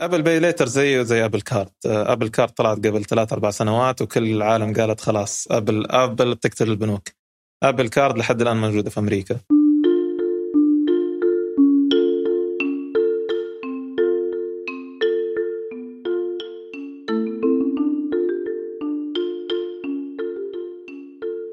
Apple Pay Later زيه زي Apple Card Apple Card طلعت قبل ثلاث أربع سنوات وكل العالم قالت خلاص ابل أبل بتقتل البنوك. Apple Card لحد الآن موجودة في أمريكا.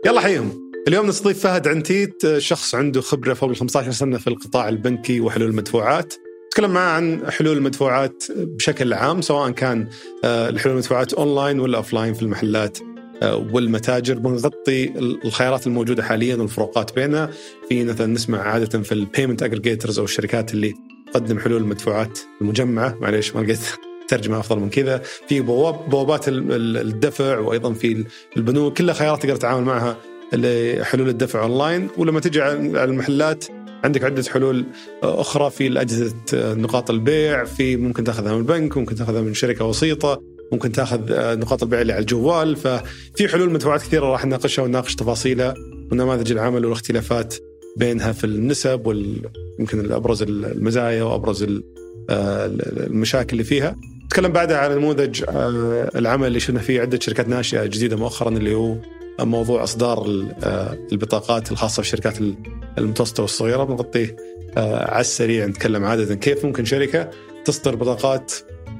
يلا حيهم اليوم نستضيف فهد عنتيت شخص عنده خبرة فوق ال 15 سنة في القطاع البنكي وحلول المدفوعات. نتكلم معه عن حلول المدفوعات بشكل عام سواء كان آه، الحلول المدفوعات أونلاين ولا offline في المحلات آه، والمتاجر. بنغطي الخيارات الموجودة حاليا والفروقات بينها. في مثلا نسمع عادة في ال payment aggregators أو الشركات اللي تقدم حلول المدفوعات المجمعة. معليش ما لقيت ترجمة أفضل من كذا. في بواب بوابات الدفع وأيضا في البنوك. كلها خيارات تقدر تتعامل معها لحلول الدفع أونلاين. ولما تجي على المحلات عندك عدة حلول أخرى في أجهزة نقاط البيع في ممكن تأخذها من البنك ممكن تأخذها من شركة وسيطة ممكن تأخذ نقاط البيع اللي على الجوال. ففي حلول مدفوعات كثيرة راح نناقشها ونناقش تفاصيلها ونماذج العمل والاختلافات بينها في النسب ويمكن أبرز المزايا وأبرز المشاكل اللي فيها. نتكلم بعدها على نموذج العمل اللي شفنا فيه عدة شركات ناشئة جديدة مؤخرا اللي هو موضوع إصدار آه، البطاقات الخاصة بالشركات المتوسطة والصغيرة بنغطيه آه، على السريع نتكلم عادة كيف ممكن شركة تصدر بطاقات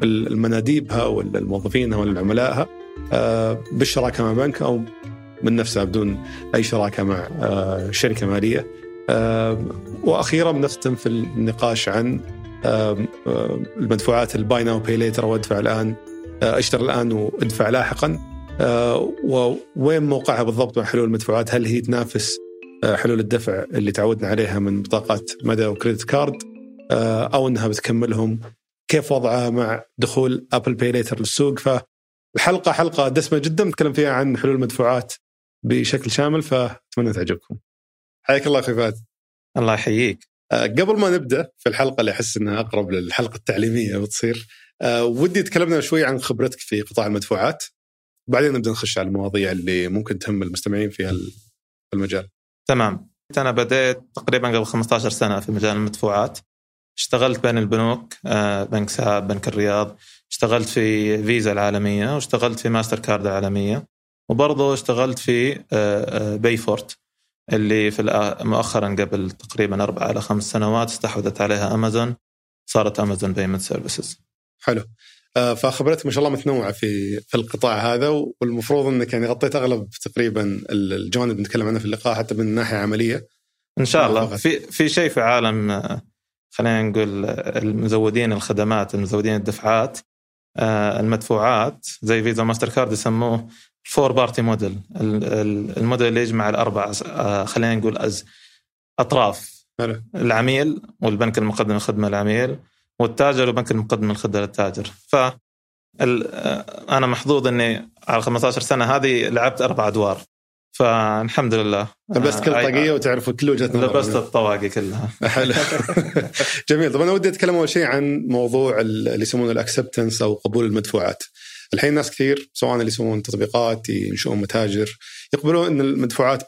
المناديبها ولا الموظفينها ولا عملائها آه، بالشراكة مع بنك أو من نفسها بدون أي شراكة مع شركة مالية. وأخيرا بنختم في النقاش عن المدفوعات ال buy now pay later أو ادفع الآن اشتري الآن وادفع لاحقا ووين موقعها بالضبط مع حلول المدفوعات هل هي تنافس آه، حلول الدفع اللي تعودنا عليها من بطاقات مدى و credit card آه، أو إنها بتكملهم كيف وضعها مع دخول Apple Pay Later للسوق فالحلقة حلقة دسمة جدا نتكلم فيها عن حلول المدفوعات بشكل شامل فأتمنى تعجبكم. حياك الله أخوي فهد. الله يحييك. قبل ما نبدأ في الحلقة اللي أحس إنها أقرب للحلقة التعليمية بتصير ودي تكلمنا شوي عن خبرتك في قطاع المدفوعات بعدين نبدأ نخش على المواضيع اللي ممكن تهم المستمعين في المجال. تمام. أنا بديت تقريبا قبل 15 سنة في مجال المدفوعات. اشتغلت بين البنوك آه، بنك ساب بنك الرياض. اشتغلت في فيزا العالمية واشتغلت في ماستر كارد العالمية. وبرضه اشتغلت في Payfort آه، آه، اللي في مؤخرا قبل تقريبا أربع إلى خمس سنوات استحوذت عليها أمازون. صارت Amazon Payment Services حلو. فخبرتك ما شاء الله متنوعة في في القطاع هذا والمفروض إنك يعني غطيت أغلب تقريبا الجوانب اللي نتكلم عنها في اللقاء حتى من ناحية عملية. إن شاء الله. في في شيء في عالم آه، خلينا نقول آه، المزودين الخدمات المزودين الدفعات المدفوعات زي فيزا ماستر كارد يسموه four-party model. الموديل اللي يجمع الأربع خلينا نقول أز أطراف. العميل والبنك المقدم الخدمة للعميل والتاجر وبنك المقدم الخدمه للتاجر. ف أنا محظوظ إني على 15 سنة هذه لعبت أربع أدوار. فالحمد لله. لبست كل طاقية وتعرف كل وجهة نظر. لبست الطواقي كلها. حلو. جميل. طب أنا ودي أتكلم أول شيء عن موضوع اللي يسمونه الأكسبتنس أو قبول المدفوعات. الحين ناس كثير سواء اللي يسوون تطبيقات ينشؤون متاجر يقبلون إن المدفوعات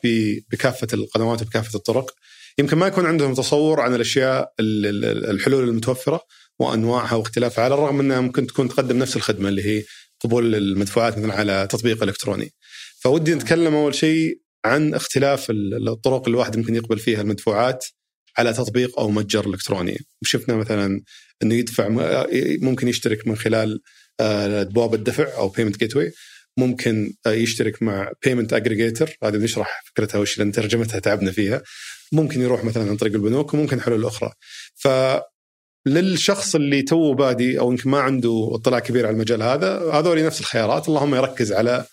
بكافة القنوات وبكافة الطرق. يمكن ما يكون عندهم تصور عن الأشياء الحلول المتوفرة وأنواعها واختلافها على الرغم إنها ممكن تكون تقدم نفس الخدمة اللي هي قبول المدفوعات مثلا على تطبيق إلكتروني. فودي نتكلم أول شيء عن اختلاف الطرق اللي الواحد ممكن يقبل فيها المدفوعات على تطبيق أو متجر إلكتروني. شفنا مثلا إنه يدفع ممكن يشترك من خلال آه، بوابه دفع أو payment gate ممكن آه، يشترك مع payment aggregator هذه بنشرح فكرتها وش لأن ترجمتها تعبنا فيها ممكن يروح مثلا عن طريق البنوك وممكن حلول أخرى ف للشخص اللي تو بادي أو يمكن ما عنده اطلاع كبير على المجال هذا هذول نفس الخيارات اللهم يركز على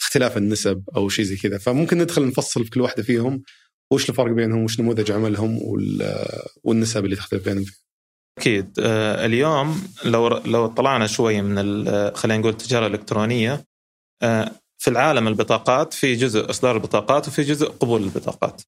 اختلاف النسب أو شيء زي كذا فممكن ندخل نفصل في كل واحدة فيهم وش الفرق بينهم وش نموذج عملهم والنسب اللي تختلف بينهم. أكيد آه اليوم لو لو طلعنا شوي من خلينا نقول التجارة الإلكترونية آه في العالم البطاقات في جزء إصدار البطاقات وفي جزء قبول البطاقات.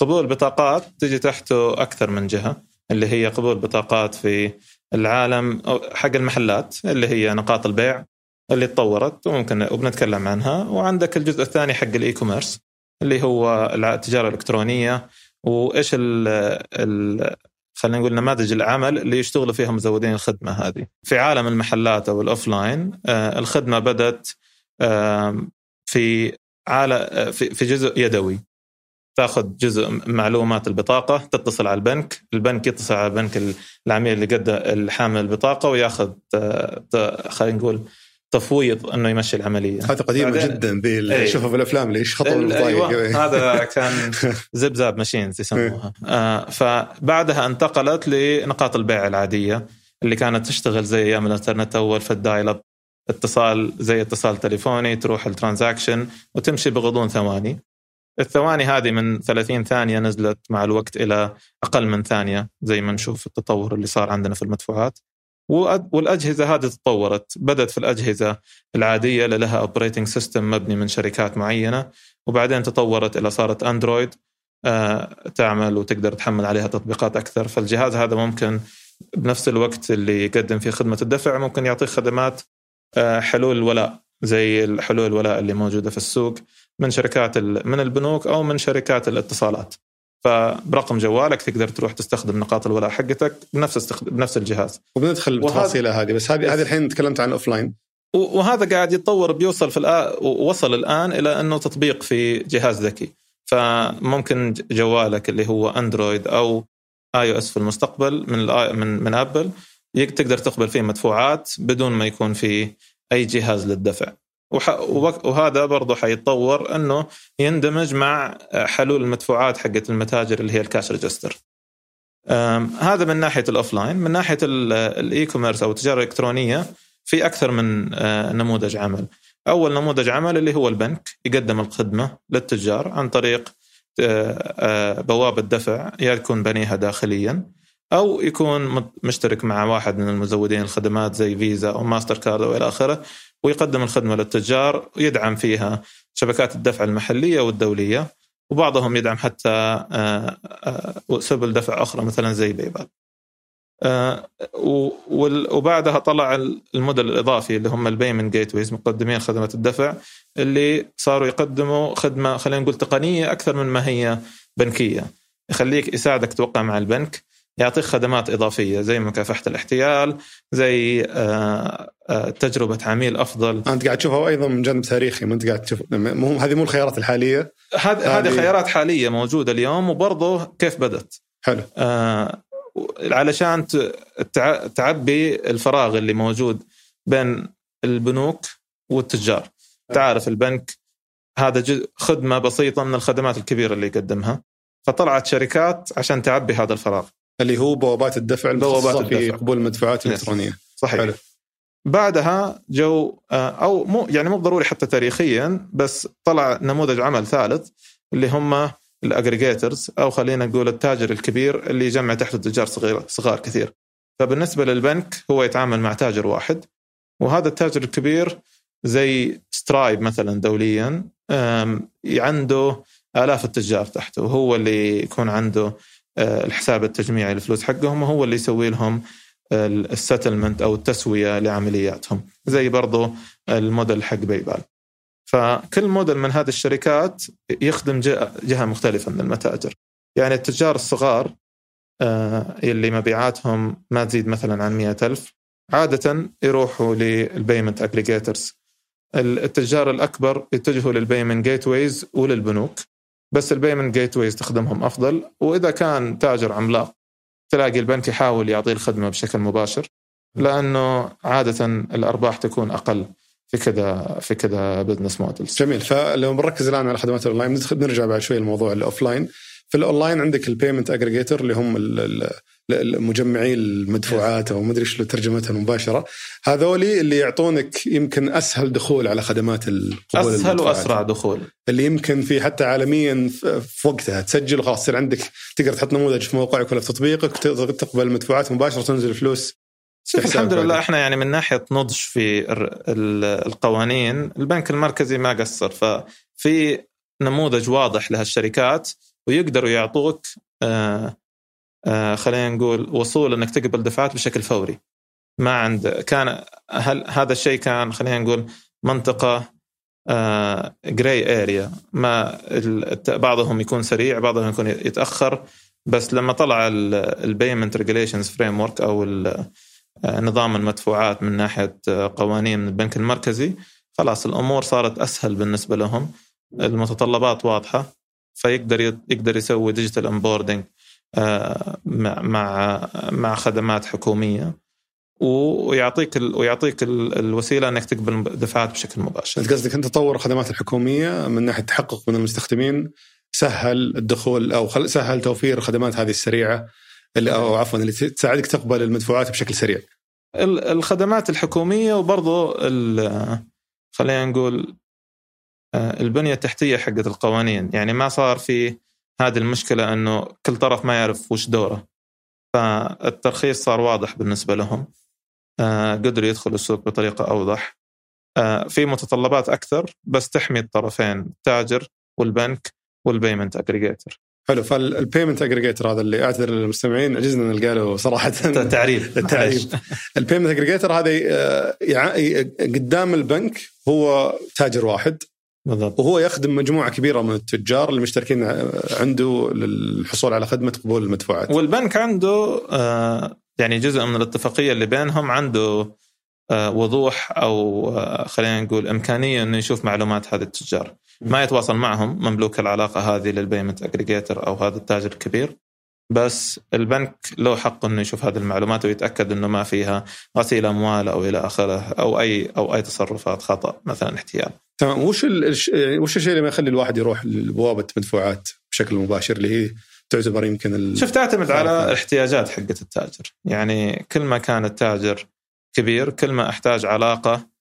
قبول البطاقات تجي تحته أكثر من جهة اللي هي قبول بطاقات في العالم حق المحلات اللي هي نقاط البيع اللي تطورت وممكن وبنتكلم عنها. وعندك الجزء الثاني حق ال e-commerce اللي هو التجارة الإلكترونية. وإيش ال ال خلينا نقول نماذج العمل اللي يشتغلوا فيها مزودين الخدمة هذه. في عالم المحلات أو ال offline الخدمة بدأت في عالم في جزء يدوي. تاخذ جزء معلومات البطاقة تتصل على البنك، البنك يتصل على البنك العميل اللي قد الحامل البطاقة وياخذ خلينا نقول تفويض إنه يمشي العملية. هذا قديمة جدا ذي اللي اشوفها إيه. في الأفلام اللي يشخطوا أيوة. هذا كان zip zap machines يسموها. آه فبعدها انتقلت لنقاط البيع العادية اللي كانت تشتغل زي أيام الإنترنت أول في ال dial اتصال زي اتصال تليفوني تروح ال transaction وتمشي بغضون ثواني. الثواني هذه من 30 ثانية نزلت مع الوقت إلى أقل من ثانية زي ما نشوف التطور اللي صار عندنا في المدفوعات. والأجهزة هذه تطورت بدأت في الأجهزة العادية اللي لها operating system مبني من شركات معينة وبعدين تطورت إلى صارت Android آه، تعمل وتقدر تحمل عليها تطبيقات أكثر. فالجهاز هذا ممكن بنفس الوقت اللي يقدم فيه خدمة الدفع ممكن يعطيك خدمات آه، حلول الولاء زي الحلول الولاء اللي موجودة في السوق. من شركات من البنوك أو من شركات الاتصالات. فبرقم جوالك تقدر تروح تستخدم نقاط الولاء حقتك بنفس استخد... بنفس الجهاز. وبندخل بالتفاصيل هذه بس هذه هذه الحين تكلمت عن ال offline وهذا قاعد يتطور بيوصل في الآن وصل الآن إلى أنه تطبيق في جهاز ذكي. فممكن جوالك اللي هو Android أو iOS في المستقبل من من من Apple تقدر تقبل فيه مدفوعات بدون ما يكون في أي جهاز للدفع. وهذا برضه حيتطور انه يندمج مع حلول المدفوعات حقت المتاجر اللي هي ال cash register. هذا من ناحية ال offline، من ناحية ال e-commerce أو التجارة الإلكترونية في أكثر من آه، نموذج عمل. أول نموذج عمل اللي هو البنك يقدم الخدمة للتجار عن طريق آه، آه، بوابه دفع يا يكون بنيها داخليا أو يكون مشترك مع واحد من المزودين الخدمات زي فيزا أو ماستر كارد أو إلى آخره ويقدم الخدمة للتجار ويدعم فيها شبكات الدفع المحلية والدولية وبعضهم يدعم حتى آه، آه، سبل دفع أخرى مثلا زي PayPal. آه، وبعدها طلع الموديل الإضافي اللي هم ال payment gateways مقدمين خدمة الدفع اللي صاروا يقدموا خدمة خلينا نقول تقنية أكثر من ما هي بنكية يخليك يساعدك توقع مع البنك يعطيك خدمات إضافية زي مكافحة الاحتيال زي آه، آه، تجربة عميل أفضل. أنت قاعد تشوفها أيضا من جانب تاريخي ما أنت قاعد تشوف مو هذه مو الخيارات الحالية. هذه هذه خيارات حالية موجودة اليوم وبرضه كيف بدت حلو. آه علشان تعبي الفراغ اللي موجود بين البنوك والتجار. تعرف البنك هذا خدمة بسيطة من الخدمات الكبيرة اللي يقدمها فطلعت شركات عشان تعبي هذا الفراغ. اللي هو بوابات الدفع بوابات في قبول المدفوعات الإلكترونية. صحيح. حلو. بعدها جو آه، أو مو يعني مو ضروري حتى تاريخيا بس طلع نموذج عمل ثالث اللي هم ال aggregators أو خلينا نقول التاجر الكبير اللي يجمع تحته تجار صغيره صغار كثير. فبالنسبة للبنك هو يتعامل مع تاجر واحد وهذا التاجر الكبير زي Stripe مثلا دوليا عنده آلاف التجار تحته. وهو اللي يكون عنده الحساب التجميعي الفلوس حقهم وهو اللي يسوي لهم ال settlement أو التسوية لعملياتهم زي برضو الموديل حق PayPal فكل موديل من هذه الشركات يخدم جهه مختلفة من المتاجر. يعني التجار الصغار آه، اللي مبيعاتهم ما تزيد مثلا عن مئة ألف عادة يروحوا لل payment aggregators التجار الأكبر يتجهوا لل payment gateways وللبنوك. بس ال payment gateways تخدمهم أفضل وإذا كان تاجر عملاق تلاقي البنك يحاول يعطيه الخدمة بشكل مباشر لأنه عادة الأرباح تكون أقل في كذا في كذا business models جميل. فلو بنركز الآن على خدمات الأونلاين نرجع بعد شوي لموضوع ال offline في الاونلاين عندك ال payment aggregator اللي هم مجمعي المدفوعات أو ما أدري إيش ترجمتها المباشرة. هذولي اللي يعطونك يمكن أسهل دخول على خدمات القبول أسهل وأسرع دخول. اللي يمكن في حتى عالميا في وقتها تسجل خلاص يصير عندك تقدر تحط نموذج في موقعك ولا في تطبيقك تقبل المدفوعات مباشرة تنزل الفلوس الحمد لله إحنا يعني من ناحية نضج في القوانين البنك المركزي ما قصر ففي نموذج واضح لهالشركات ويقدروا يعطوك آه آه خلينا نقول وصول إنك تقبل دفعات بشكل فوري. ما عند كان هل هذا الشيء كان خلينا نقول منطقة gray آه area ما بعضهم يكون سريع بعضهم يكون يتأخر بس لما طلع ال payment regulations framework أو نظام المدفوعات من ناحية قوانين البنك المركزي خلاص الأمور صارت أسهل بالنسبة لهم. المتطلبات واضحة. فيقدر يقدر يسوي digital onboarding مع مع خدمات حكومية ويعطيك ال ويعطيك ال الوسيلة إنك تقبل دفعات بشكل مباشر. قصدك أنت تطور الخدمات الحكومية من ناحية تحقق من المستخدمين سهل الدخول أو سهل توفير الخدمات هذه السريعة اللي أو عفوا اللي تساعدك تقبل المدفوعات بشكل سريع. الخدمات الحكومية وبرضه خلينا نقول آه، البنية التحتية حقت القوانين. يعني ما صار في هذه المشكلة إنه كل طرف ما يعرف وش دوره. فالترخيص صار واضح بالنسبة لهم. آه، قدروا يدخلوا السوق بطريقة أوضح. آه، في متطلبات أكثر بس تحمي الطرفين التاجر والبنك وال payment aggregator حلو. فال payment aggregator هذا اللي أعتذر للمستمعين عجزنا نلقى له صراحة. تعريف التعريف ال payment aggregator هذا آه، قدام البنك هو تاجر واحد. بالضبط. وهو يخدم مجموعة كبيرة من التجار المشتركين عنده للحصول على خدمة قبول المدفوعات. والبنك عنده يعني جزء من الاتفاقية اللي بينهم عنده آه، وضوح أو آه، خلينا نقول إمكانية إنه يشوف معلومات هذه التجار. ما يتواصل معهم مملوك العلاقة هذه لل payment aggregator أو هذا التاجر الكبير. بس البنك له حق إنه يشوف هذه المعلومات ويتأكد إنه ما فيها غسيل أموال أو إلى آخره أو اي أو أي تصرفات خطأ مثلا احتيال. تمام. وش وش الشيء اللي ما يخلي الواحد يروح لبوابة مدفوعات بشكل مباشر اللي هي تعتبر يمكن ال... شوف تعتمد على الاحتياجات حقت التاجر. يعني كل ما كان التاجر كبير كل ما أحتاج علاقة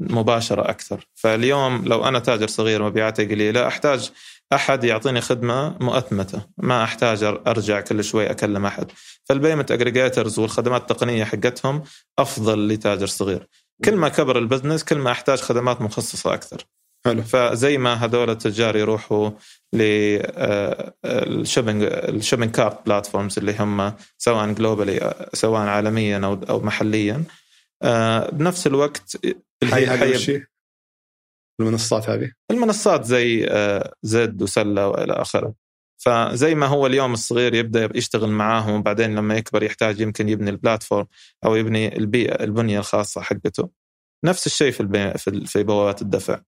مباشرة أكثر. فاليوم لو أنا تاجر صغير مبيعاتي قليلة أحتاج أحد يعطيني خدمة مؤتمتة ما أحتاج أرجع كل شوي أكلم أحد. فال payment aggregators والخدمات التقنية حقتهم أفضل لتاجر صغير. كل ما كبر ال business كل ما أحتاج خدمات مخصصة أكثر. حلو. فزي ما هذول التجار يروحوا لل shopping ال shopping cart platforms اللي هم سواء globally سواء عالميا أو أو محليا آه، بنفس الوقت هذا المنصات هذه؟ المنصات زي آه، زد وسلة وإلى آخره. فزي ما هو اليوم الصغير يبدأ يشتغل معاهم وبعدين لما يكبر يحتاج يمكن يبني ال platform أو يبني البيئة البنية الخاصة حقته. نفس الشيء في في بوابات الدفع.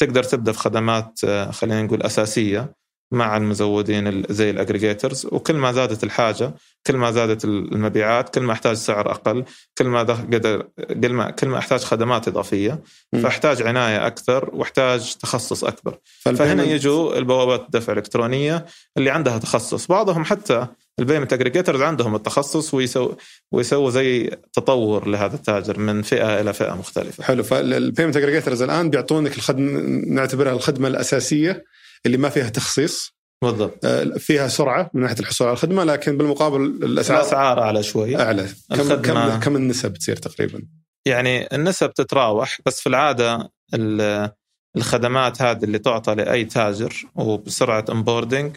تقدر تبدأ في خدمات آه، خلينا نقول أساسية. مع المزودين زي ال aggregators وكل ما زادت الحاجة كل ما زادت المبيعات كل ما احتاج سعر أقل كل ما قدر كل ما كل ما احتاج خدمات إضافية فاحتاج عناية أكثر واحتاج تخصص أكبر. فهنا يجوا البوابات الدفع الالكترونيه اللي عندها تخصص. بعضهم حتى ال payment aggregators عندهم التخصص ويسوي ويسووا زي تطور لهذا التاجر من فئة إلى فئة مختلفة. حلو. فال payment aggregators الآن بيعطونك الخدمه نعتبرها الخدمة الأساسية اللي ما فيها تخصيص بالضبط آه، فيها سرعة من ناحية الحصول على الخدمة لكن بالمقابل الأسعار الأسعار أعلى شوي أعلى كم كم كم النسب تصير تقريبا؟ يعني النسب تتراوح بس في العادة الخدمات هذه اللي تعطى لأي تاجر وبسرعة onboarding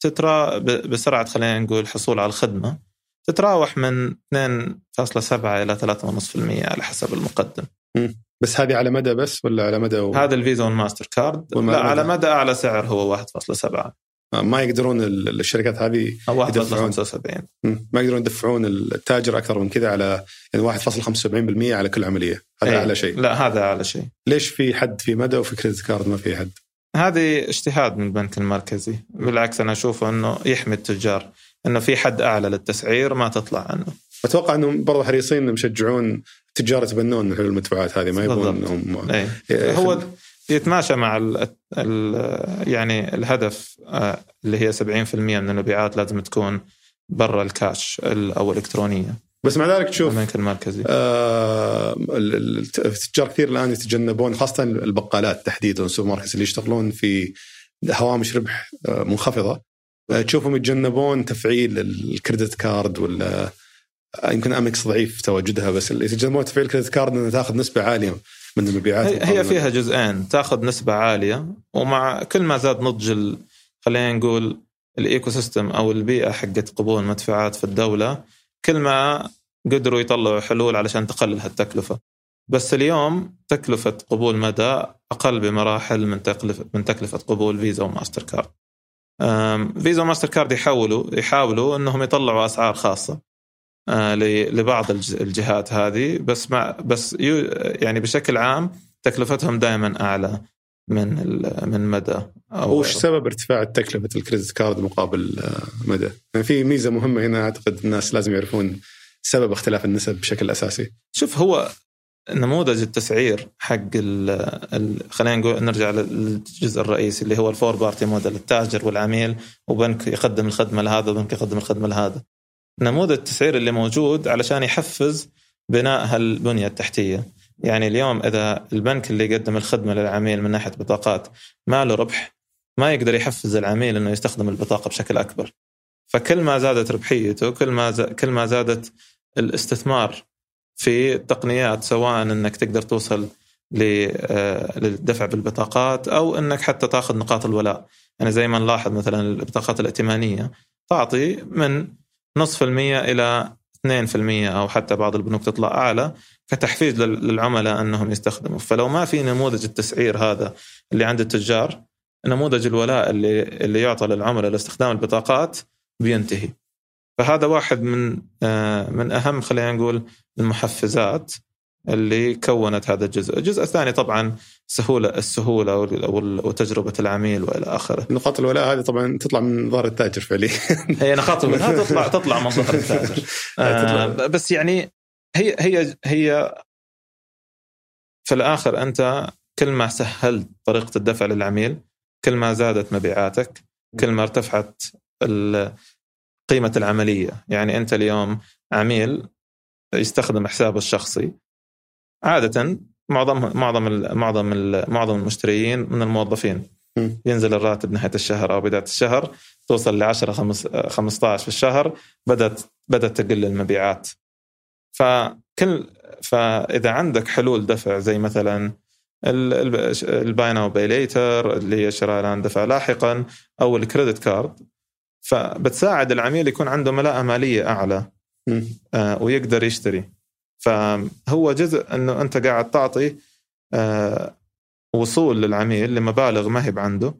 تترا بسرعة خلينا نقول الحصول على الخدمة تتراوح من 2.7 إلى 3.5% على حسب المقدم. بس هذه على مدى بس ولا على مدى و... هذا الفيزا والماستر كارد لا على مدى أعلى سعر هو 1.7 آه، ما يقدرون الشركات هذه 1.75 ما يقدرون يدفعون التاجر أكثر من كذا على يعني 1.75% على كل عملية. هذا أي. أعلى شيء. لا هذا أعلى شيء. ليش في حد في مدى وفي credit card ما في حد؟ هذه اجتهاد من البنك المركزي. بالعكس أنا أشوف إنه يحمي التجار. إنه في حد أعلى للتسعير ما تطلع عنه. أتوقع إنهم برضه حريصين يشجعون التجار يتبنون حلول المدفوعات هذه ما يبون انهم إيه. هو يتماشى مع ال ال يعني الهدف آه، اللي هي 70% من المبيعات لازم تكون برا الكاش أو الالكترونيه بس مع ذلك تشوف البنك المركزي. آه التجار كثير الآن يتجنبون خاصة البقالات تحديدا السوبر ماركت اللي يشتغلون في هوامش ربح آه، منخفضة. آه، تشوفهم يتجنبون تفعيل ال credit card ولا يمكن أمكس ضعيف تواجدها بس اللي يتجنبون تفعيل credit card إنها تاخذ نسبة عالية من المبيعات هي فيها جزئين تاخذ نسبة عالية ومع كل ما زاد نضج خلينا نقول ال ecosystem أو البيئة حقت قبول المدفوعات في الدولة كل ما قدروا يطلعوا حلول علشان تقلل هالتكلفة. بس اليوم تكلفة قبول مدى أقل بمراحل من تكلفه من تكلفة قبول فيزا وماستر كارد. فيزا وماستر كارد يحاولوا يحاولوا إنهم يطلعوا أسعار خاصة. آه، لبعض الجهات هذه بس مع بس يعني بشكل عام تكلفتهم دائما أعلى من من مدى أو وش سبب ارتفاع تكلفة ال credit card مقابل آه، مدى؟ يعني في ميزة مهمة هنا أعتقد الناس لازم يعرفون سبب اختلاف النسب بشكل أساسي. شوف هو نموذج التسعير حق ال ال خلينا نقول نرجع للجزء الرئيسي اللي هو ال four-party model التاجر والعميل وبنك يقدم الخدمة لهذا وبنك يقدم الخدمة لهذا. نموذج التسعير اللي موجود علشان يحفز بناء هالبنية التحتية. يعني اليوم إذا البنك اللي يقدم الخدمة للعميل من ناحية بطاقات ما له ربح ما يقدر يحفز العميل إنه يستخدم البطاقة بشكل أكبر. فكل ما زادت ربحيته كل ما كل ما زادت الاستثمار في التقنيات سواء إنك تقدر توصل آه، للدفع بالبطاقات أو إنك حتى تاخذ نقاط الولاء يعني زي ما نلاحظ مثلا البطاقات الائتمانية تعطي من نصف المية إلى 2% أو حتى بعض البنوك تطلع أعلى كتحفيز للعملاء أنهم يستخدموا. فلو ما في نموذج التسعير هذا اللي عند التجار نموذج الولاء اللي اللي يعطى للعملاء لاستخدام البطاقات بينتهي. فهذا واحد من آه، من أهم خلينا نقول المحفزات اللي كونت هذا الجزء، الجزء الثاني طبعا سهولة السهولة وتجربة العميل وإلى آخره. نقاط الولاء هذه طبعا تطلع من ظهر التاجر فعليا. هي نقاط الولاء تطلع تطلع من ظهر التاجر. آه بس يعني هي هي هي في الآخر أنت كل ما سهلت طريقة الدفع للعميل كل ما زادت مبيعاتك كل ما ارتفعت قيمة العملية يعني أنت اليوم عميل يستخدم حسابه الشخصي عادة معظم معظم معظم معظم المشتريين من الموظفين. ينزل الراتب نهاية الشهر أو بداية الشهر توصل ل 10 15 في الشهر بدات بدأت تقل المبيعات. فكل فإذا عندك حلول دفع زي مثلا ال buy now pay later اللي هي شراء الآن دفع لاحقا أو ال credit card فبتساعد العميل يكون عنده ملاءه مالية أعلى. آه ويقدر يشتري. فهو جزء إنه أنت قاعد تعطي آه وصول للعميل لمبالغ ما هي عنده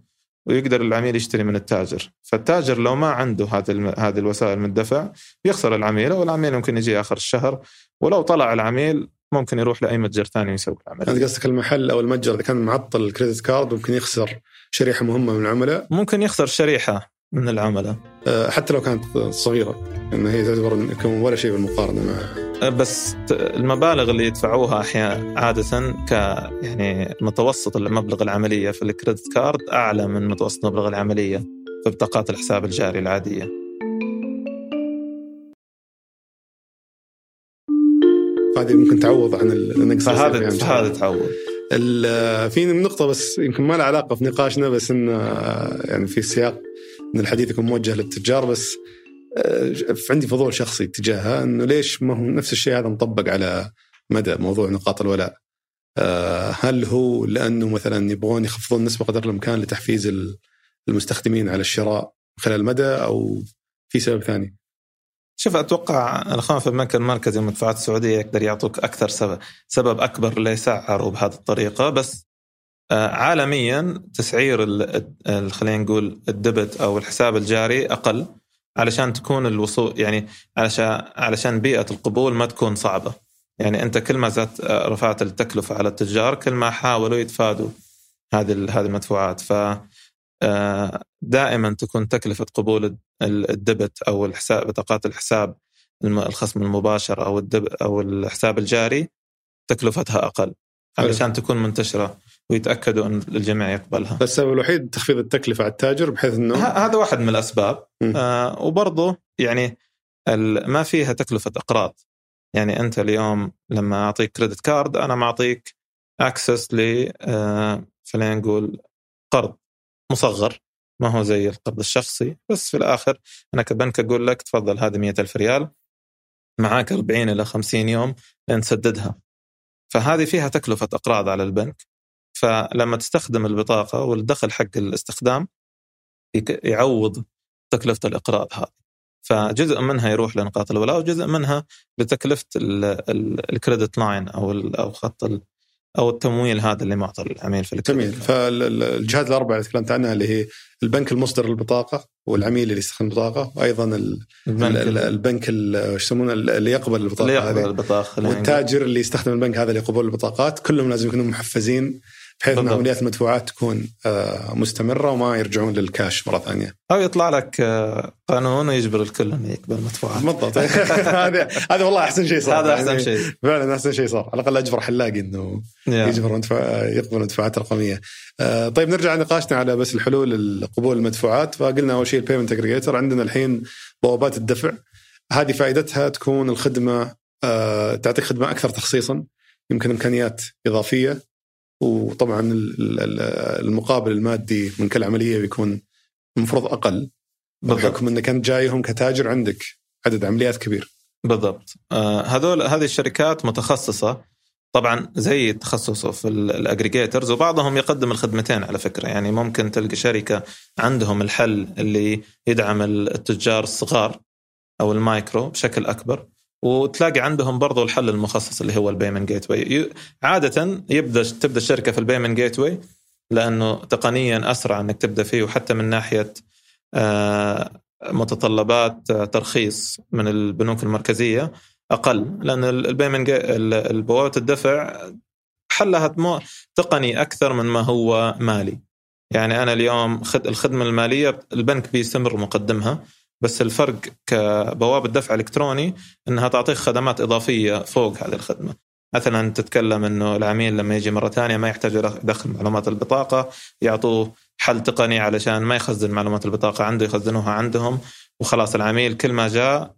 ويقدر العميل يشتري من التاجر فالتاجر لو ما عنده هذه هذه الوسائل من الدفع يخسر العميل والعميل ممكن يجي آخر الشهر ولو طلع العميل ممكن يروح لأي متجر ثاني ويسوي العملية. انت قصدك المحل أو المتجر إذا كان معطل الكريدت كارد ممكن يخسر شريحة مهمة من العملاء؟ ممكن يخسر شريحة من العملاء. أه، حتى لو كانت صغيرة ان هي تعتبر ولا شيء بالمقارنة مع أه، بس المبالغ اللي يدفعوها أحيانا عادة ك يعني متوسط المبلغ العملية في الكريدت كارد أعلى من متوسط مبلغ العملية في بطاقات الحساب الجاري العادية. فهذه ممكن تعوض عن النقص فهذا فهذا تعوض. في نقطة بس يمكن ما لها علاقة في نقاشنا بس انه يعني في سياق إن الحديث يكون موجه للتجار بس آه، عندي فضول شخصي تجاهها إنه ليش ما هو نفس الشيء هذا مطبق على مدى موضوع نقاط الولاء آه، هل هو لأنه مثلا يبغون يخفضون النسبة قدر الإمكان لتحفيز المستخدمين على الشراء خلال المدى أو في سبب ثاني؟ شوف أتوقع الاخوان في البنك المركزي والمدفوعات السعودية يقدر يعطوك أكثر سبب سبب أكبر ليسعروا بهذه الطريقة بس عالميا تسعير خلينا نقول الدبت أو الحساب الجاري أقل علشان تكون الوصول يعني علشان علشان بيئة القبول ما تكون صعبة. يعني أنت كل ما زادت آه، رفعت التكلفة على التجار كل ما حاولوا يتفادوا هذه هذه المدفوعات. ف آه، دائما تكون تكلفة قبول الدبت أو الحساب بطاقات الحساب الخصم المباشر أو الدب أو الحساب الجاري تكلفتها أقل علشان تكون منتشرة. ويتأكدوا إن الجميع يقبلها. السبب الوحيد تخفيض التكلفة على التاجر بحيث إنه هذا واحد من الأسباب. آه وبرضه يعني ما فيها تكلفة إقراض. يعني أنت اليوم لما أعطيك كريدت كارد أنا معطيك أكسس ل آه خلينا نقول قرض مصغر. ما هو زي القرض الشخصي. بس في الآخر أنا كبنك أقول لك تفضل هذه مئة ألف ريال. معاك 40 إلى 50 يوم لين تسددها فهذه فيها تكلفة إقراض على البنك. فلما تستخدم البطاقة والدخل حق الاستخدام يعوض تكلفة الإقراض هذه. فجزء منها يروح لنقاط الولاء وجزء منها لتكلفة الكريدت لاين أو أو خط أو التمويل هذا اللي معطى العميل في جميل فالجهات الأربعة اللي تكلمت عنها اللي هي البنك المصدر للبطاقة والعميل اللي يستخدم البطاقة وأيضا البنك, البنك إيش يسمونه اللي يقبل البطاقة اللي يقبل البطاقة والتاجر اللي يستخدم البنك هذا لقبول البطاقات كلهم لازم يكونوا محفزين بحيث أن عمليات المدفوعات تكون آه، مستمرة وما يرجعون للكاش مرة ثانية. أو يطلع لك آه، قانون ويجبر الكل انه يقبل مدفوعات. بالضبط. هذا هذا والله أحسن شيء صار. هذا أحسن يعني شيء. فعلا أحسن شيء صار. على الأقل أجبر حلاقي إنه يجبر مدفوع يقبل مدفوعات رقميه. آه، طيب نرجع نقاشنا على بس الحلول قبول المدفوعات. فقلنا أول شيء ال payment aggregator عندنا الحين بوابات الدفع. هذه فائدتها تكون الخدمة تعطيك خدمة أكثر تخصيصا. يمكن إمكانيات إضافية. وطبعا المقابل المادي من كل عملية بيكون المفروض أقل بحكم إنك انت جايهم كتاجر عندك عدد عمليات كبير. بالضبط. آه هذول هذه الشركات متخصصة طبعا زي تخصصه في ال aggregators وبعضهم يقدم الخدمتين على فكرة. يعني ممكن تلقى شركة عندهم الحل اللي يدعم التجار الصغار أو المايكرو بشكل أكبر. وتلاقي عندهم برضو الحل المخصص اللي هو ال payment gateway عادة يبدأ تبدأ الشركة في ال payment gateway لأنه تقنيا أسرع إنك تبدأ فيه وحتى من ناحية آه، متطلبات ترخيص من البنوك المركزية أقل. لأن البيمنت البوابة الدفع حلها تقني أكثر من ما هو مالي. يعني أنا اليوم الخدمة المالية البنك بيستمر مقدمها. بس الفرق كبوابه دفع الكتروني إنها تعطيك خدمات إضافية فوق هذه الخدمة. مثلا تتكلم إنه العميل لما يجي مرة ثانية ما يحتاج يدخل معلومات البطاقة يعطوه حل تقني علشان ما يخزن معلومات البطاقة عنده يخزنوها عندهم وخلاص العميل كل ما جاء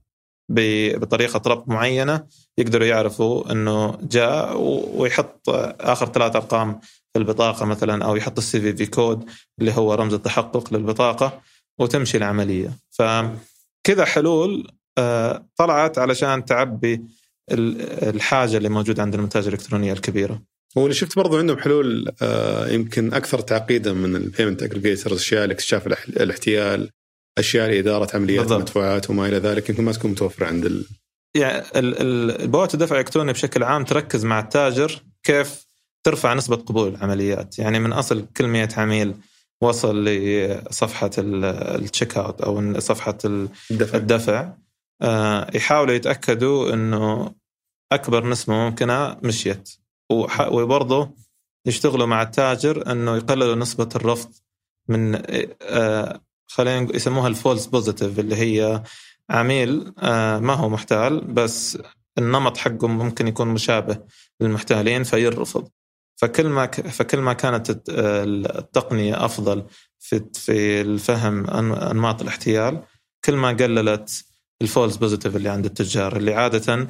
بطريقة ربط معينة يقدروا يعرفوا إنه جاء ويحط آخر ثلاث أرقام في البطاقة مثلا أو يحط السي في في كود اللي هو رمز التحقق للبطاقة. وتمشي العملية. فكذا حلول آه، طلعت علشان تلبي الحاجة اللي موجودة عند المتاجر الإلكترونية الكبيرة. هو اللي شفت برضو عندهم حلول آه، يمكن أكثر تعقيدا من ال payment aggregators أشياء لاكتشاف الاحتيال أشياء لإدارة عمليات بالضبط. المدفوعات وما إلى ذلك يمكن ما تكون متوفرة عند ال... يعني البوابات الدفع الإلكتروني بشكل عام تركز مع التاجر كيف ترفع نسبة قبول العمليات. يعني من أصل كل 100 عميل وصل لصفحة ال checkout أو صفحة الدفع, الدفع. آه، يحاولوا يتأكدوا إنه أكبر نسبه ممكنة مشيت. وبرضه يشتغلوا مع التاجر إنه يقللوا نسبة الرفض من آه، خلينا يسموها ال false positive اللي هي عميل آه، ما هو محتال بس النمط حقه ممكن يكون مشابه للمحتالين فيرفض. فكل ما فكل ما كانت التقنية أفضل في في الفهم أنماط الاحتيال كل ما قللت ال false positive اللي عند التجار اللي عادة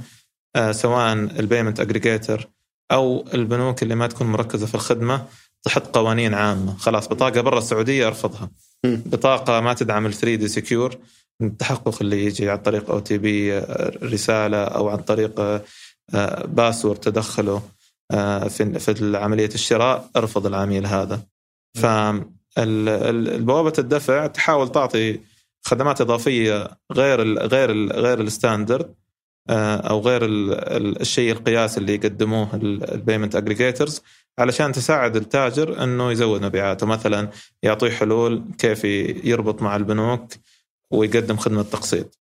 آه، سواء ال payment aggregator أو البنوك اللي ما تكون مركزة في الخدمة تحط قوانين عامة. خلاص بطاقة برا السعودية أرفضها. بطاقة ما تدعم ال 3D Secure التحقق اللي يجي عن طريق OTP رسالة أو عن طريق password آه، تدخله. آه، في في عملية الشراء ارفض العميل هذا. فالبوابه الدفع تحاول تعطي خدمات إضافية غير ال غير ال غير ال standard آه، أو غير ال الشيء القياسي اللي يقدموه ال payment aggregators علشان تساعد التاجر إنه يزود مبيعاته. مثلا يعطيه حلول كيف يربط مع البنوك ويقدم خدمة تقسيط.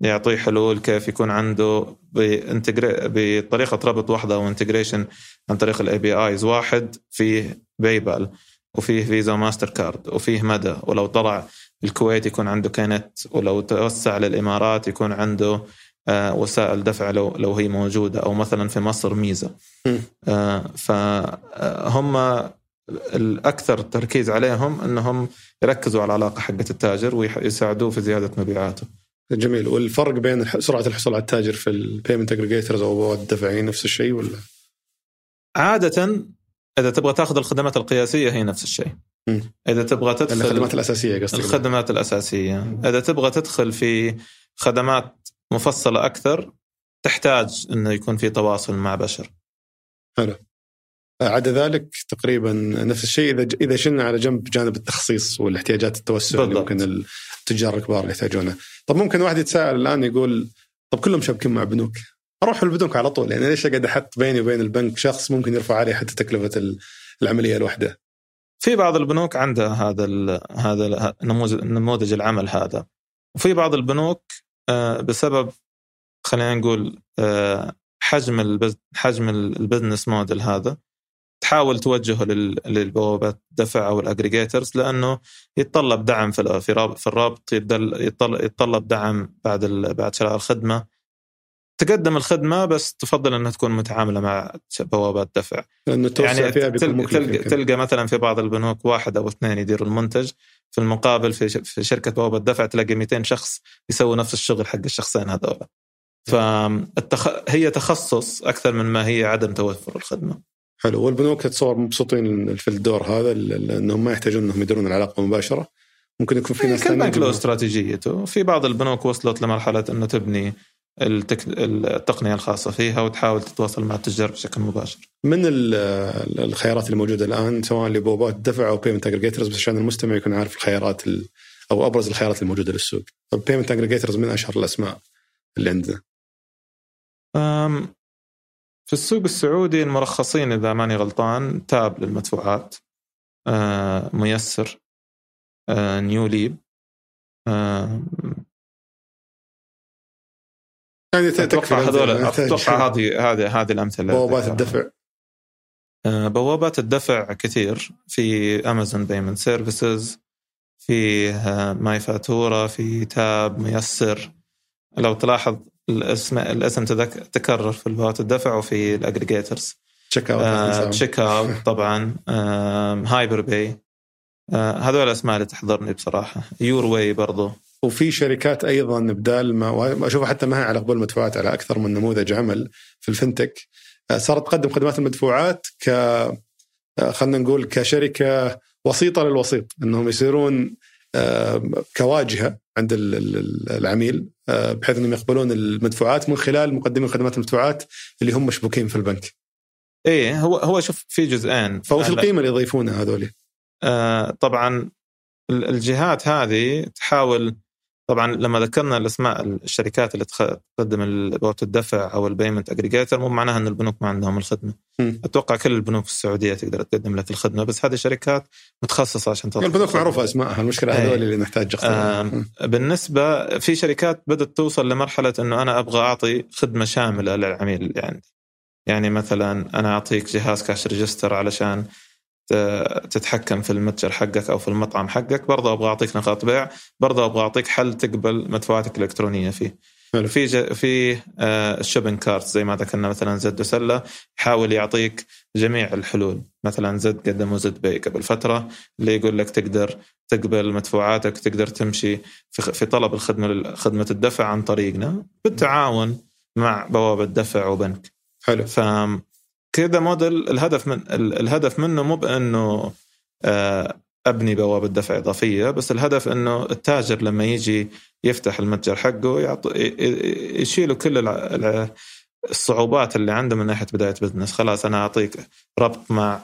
يعطيه حلول كيف يكون عنده بطريقة ربط واحدة أو integration عن طريق ال APIs واحد فيه PayPal وفيه Visa Mastercard وفيه مدى. ولو طلع الكويت يكون عنده كي نت ولو توسع للإمارات يكون عنده آه، وسائل دفع لو لو هي موجودة أو مثلا في مصر ميزة. آه، فهم الأكثر تركيز عليهم إنهم يركزوا على العلاقة حقت التاجر ويساعدوه في زيادة مبيعاته. جميل والفرق بين سرعة الحصول على التاجر في ال payment aggregators أو بوابات الدفع نفس الشيء ولا؟ عادة إذا تبغى تأخذ الخدمات القياسية هي نفس الشيء. م. إذا تبغى تدخل الخدمات الأساسية قصدي الخدمات الأساسية، م. إذا تبغى تدخل في خدمات مفصلة أكثر تحتاج إنه يكون في تواصل مع بشر. حلو. عدا ذلك تقريبا نفس الشيء إذا إذا شلنا على جنب جانب التخصيص والاحتياجات التوسع اللي ممكن التجار الكبار يحتاجونه. طب ممكن واحد يتساءل الآن يقول طب كلهم شابكين مع بنوك أروح البنوك على طول يعني ليش أقعد أحط بيني وبين البنك شخص ممكن يرفع علي حتى تكلفة العملية الواحده في بعض البنوك عندها هذا هذا نموذج نموذج العمل هذا وفي بعض البنوك آه، بسبب خلينا نقول آه، حجم حجم ال business model هذا تحاول توجهه للبوابات الدفع أو ال aggregators لأنه يتطلب دعم في في الرابط يتطلب دعم بعد بعد شراء الخدمة. تقدم الخدمة بس تفضل إنها تكون متعاملة مع بوابات دفع. لأنه يعني فيها تلقى, تلقى, تلقى مثلا في بعض البنوك واحد أو اثنين يديروا المنتج في المقابل في في شركة بوابة دفع تلاقي 200 شخص يسووا نفس الشغل حق الشخصين هذول. فهي تخصص أكثر من ما هي عدم توفر الخدمة. حلو والبنوك تتصور مبسوطين في الدور هذا لانهم ما يحتاجون إنهم يديرون العلاقة مباشرة ممكن يكون في ناس كل بنك له استراتيجيته في بعض البنوك وصلت لمرحلة إنه تبني ال tech... التقنية الخاصة فيها وتحاول تتواصل مع التجار بشكل مباشر. من الخيارات اللي موجودة الآن سواء لبوابات دفع أو payment aggregators بس عشان المستمع يكون عارف الخيارات ال... أو أبرز الخيارات الموجودة للسوق. payment aggregators من أشهر الأسماء اللي عندنا. أم... في السوق السعودي المرخصين إذا ماني غلطان Tap للمدفوعات أه ميسر نيوليب أه يعني أتوقع هذول أتوقع هذه هذه هذه الأمثلة. بوابات الدفع. آه، بوابات الدفع كثير. في Amazon Payment Services في آه، ماي فاتورة في Tap ميسر. لو تلاحظ الاسم الاسم تكرر في بوابات الدفع وفي ال aggregators Checkout Checkout طبعا. HyperPay هذول الأسماء اللي تحضرني بصراحة. يور واي برضو. وفي شركات أيضا بدال ما وأشوفها حتى ما هي على قبول المدفوعات على أكثر من نموذج عمل في ال fintech. آه، صارت تقدم خدمات المدفوعات ك آه، خلينا نقول كشركة وسيطة للوسيط إنهم يصيرون آه، كواجهة عند العميل بحيث إنهم يقبلون المدفوعات من خلال مقدمين خدمات المدفوعات اللي هم مشبوكين في البنك. إيه هو هو شوف في جزئين وش القيمة اللي يضيفونها هذول؟ آه طبعا الجهات هذه تحاول طبعا لما ذكرنا الأسماء الشركات اللي تقدم بوابة الدفع أو البيمنت اجريجيتر مو معناها إن البنوك ما عندهم الخدمة. م. أتوقع كل البنوك في السعودية تقدر تقدم لك الخدمة بس هذه شركات متخصصة عشان توصل البنوك معروفة اسمائها المشكلة هذول اللي نحتاج آه بالنسبة في شركات بدأت توصل لمرحلة إنه أنا أبغى أعطي خدمة شاملة للعميل اللي عندي. يعني مثلا أنا أعطيك جهاز cash register علشان تتحكم في المتجر حقك أو في المطعم حقك. برضه أبغى أعطيك نقاط بيع. برضه أبغى أعطيك حل تقبل مدفوعاتك الإلكترونية فيه. حلو. في ج... في ال shopping cart زي ما ذكرنا مثلا زد وسلة. يحاول يعطيك جميع الحلول. مثلا زد قدموا زد Pay قبل فترة. اللي يقول لك تقدر تقبل مدفوعاتك تقدر تمشي في, في طلب الخدمة خدمة الدفع عن طريقنا. بالتعاون مع بوابة دفع وبنك. حلو. ف كذا موديل الهدف من الهدف منه مو بأنه آه، أبني بوابة دفع إضافية بس الهدف إنه التاجر لما يجي يفتح المتجر حقه يشيلوا كل الصعوبات اللي عنده من ناحية بداية بزنس خلاص أنا أعطيك ربط مع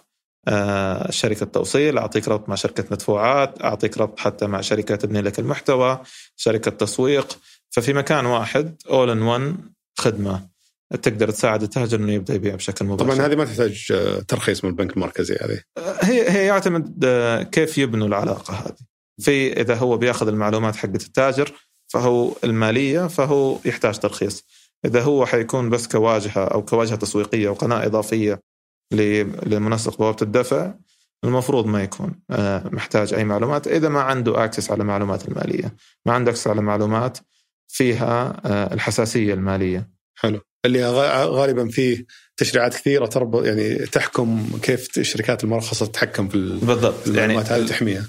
آه، شركة توصيل أعطيك ربط مع شركة مدفوعات أعطيك ربط حتى مع شركة تبني لك المحتوى شركة تسويق. ففي مكان واحد اول ان ون خدمة. تقدر تساعد التاجر إنه يبدأ يبيع بشكل مباشر. طبعا هذه ما تحتاج آه، ترخيص من البنك المركزي هذه. هي هي يعتمد آه، كيف يبنوا العلاقة هذه. في إذا هو بيأخذ المعلومات حقت التاجر فهو المالية فهو يحتاج ترخيص. إذا هو حيكون بس كواجهة أو كواجهة تسويقية وقناه إضافية لمنسق بوابة الدفع المفروض ما يكون آه، محتاج أي معلومات إذا ما عنده اكسس على معلومات المالية، ما عنده اكسس على معلومات فيها الحساسية المالية. حلو. اللي غالبا فيه تشريعات كثيرة تربط يعني تحكم كيف الشركات المرخصه تتحكم في بالضبط. يعني هذه تحميها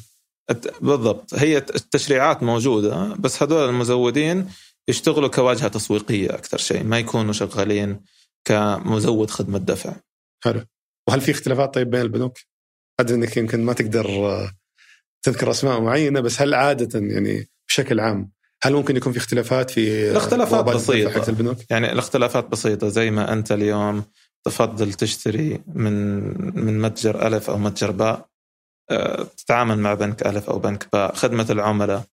بالضبط. هي التشريعات موجودة بس هذول المزودين يشتغلوا كواجهة تسويقية أكثر شيء ما يكونوا شغالين كمزود خدمة دفع. حلو. وهل في اختلافات طيب بين البنوك؟ أدري إنك يمكن ما تقدر آه، تذكر أسماء معينة بس هل عادة يعني بشكل عام هل ممكن يكون في اختلافات في الاختلافات بسيطة. البنوك؟ يعني الاختلافات بسيطة زي ما أنت اليوم تفضل تشتري من من متجر ألف أو متجر باء. آه، تتعامل مع بنك ألف أو بنك باء. خدمة العملاء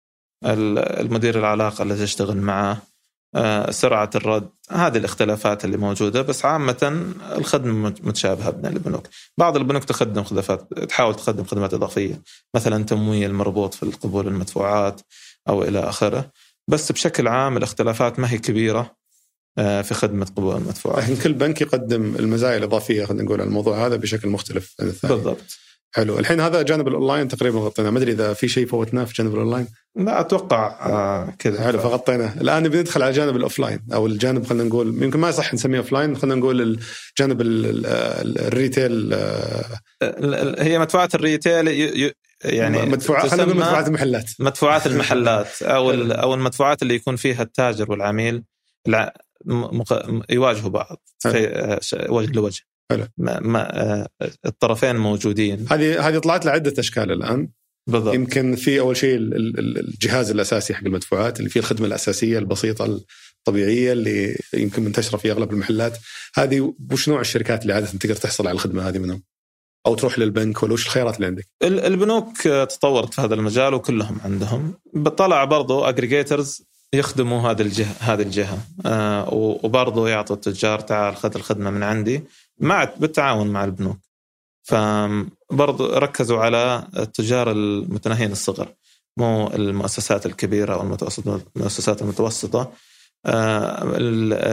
المدير العلاقة اللي تشتغل معه آه، سرعة الرد. هذه الاختلافات اللي موجودة بس عامة الخدمة متشابهة بين البنوك. بعض البنوك تقدم خدمات تحاول تقدم خدمات إضافية مثلا تمويل مربوط في قبول المدفوعات أو إلى آخره. بس بشكل عام الاختلافات ما هي كبيرة آه، في خدمة قبول المدفوعات. لكن كل بنك يقدم المزايا الإضافية خلينا نقول على الموضوع هذا بشكل مختلف عن الثاني. بالضبط. حلو الحين هذا جانب الأونلاين تقريبا غطينا ما أدري إذا في شيء فوتناه في جانب الأونلاين لا أتوقع آه كذا حلو فغطيناه الآن بندخل على جانب ال offline أو الجانب خلينا نقول يمكن ما صح نسميه offline خلينا نقول الجانب ال retail آه، هي مدفوعات الريتيل يعني مدفوعات خلينا نقول مدفوعات المحلات. مدفوعات المحلات أو أو المدفوعات اللي يكون فيها التاجر والعميل يواجهوا بعض آه، وجه لوجه. حلو. ما, ما آه، الطرفين موجودين. هذه هذه طلعت لعدة أشكال الآن. بالضبط. يمكن في أول شيء الجهاز الأساسي حق المدفوعات اللي فيه الخدمة الأساسية البسيطة الطبيعية اللي يمكن منتشرة في أغلب المحلات. هذه وش نوع الشركات اللي عادة تقدر تحصل على الخدمة هذه منهم؟ أو تروح للبنك ولا وش الخيارات اللي عندك؟ البنوك تطورت في هذا المجال وكلهم عندهم. طلع برضو اجريجيترز يخدموا هذه الجهه هذه الجهة. آه وبرضه يعطوا التجار تعال خذ الخدمة من عندي. مع بالتعاون مع البنوك. فبرضه ركزوا على التجار المتناهين الصغر مو المؤسسات الكبيرة أو المؤسسات المتوسطة. آه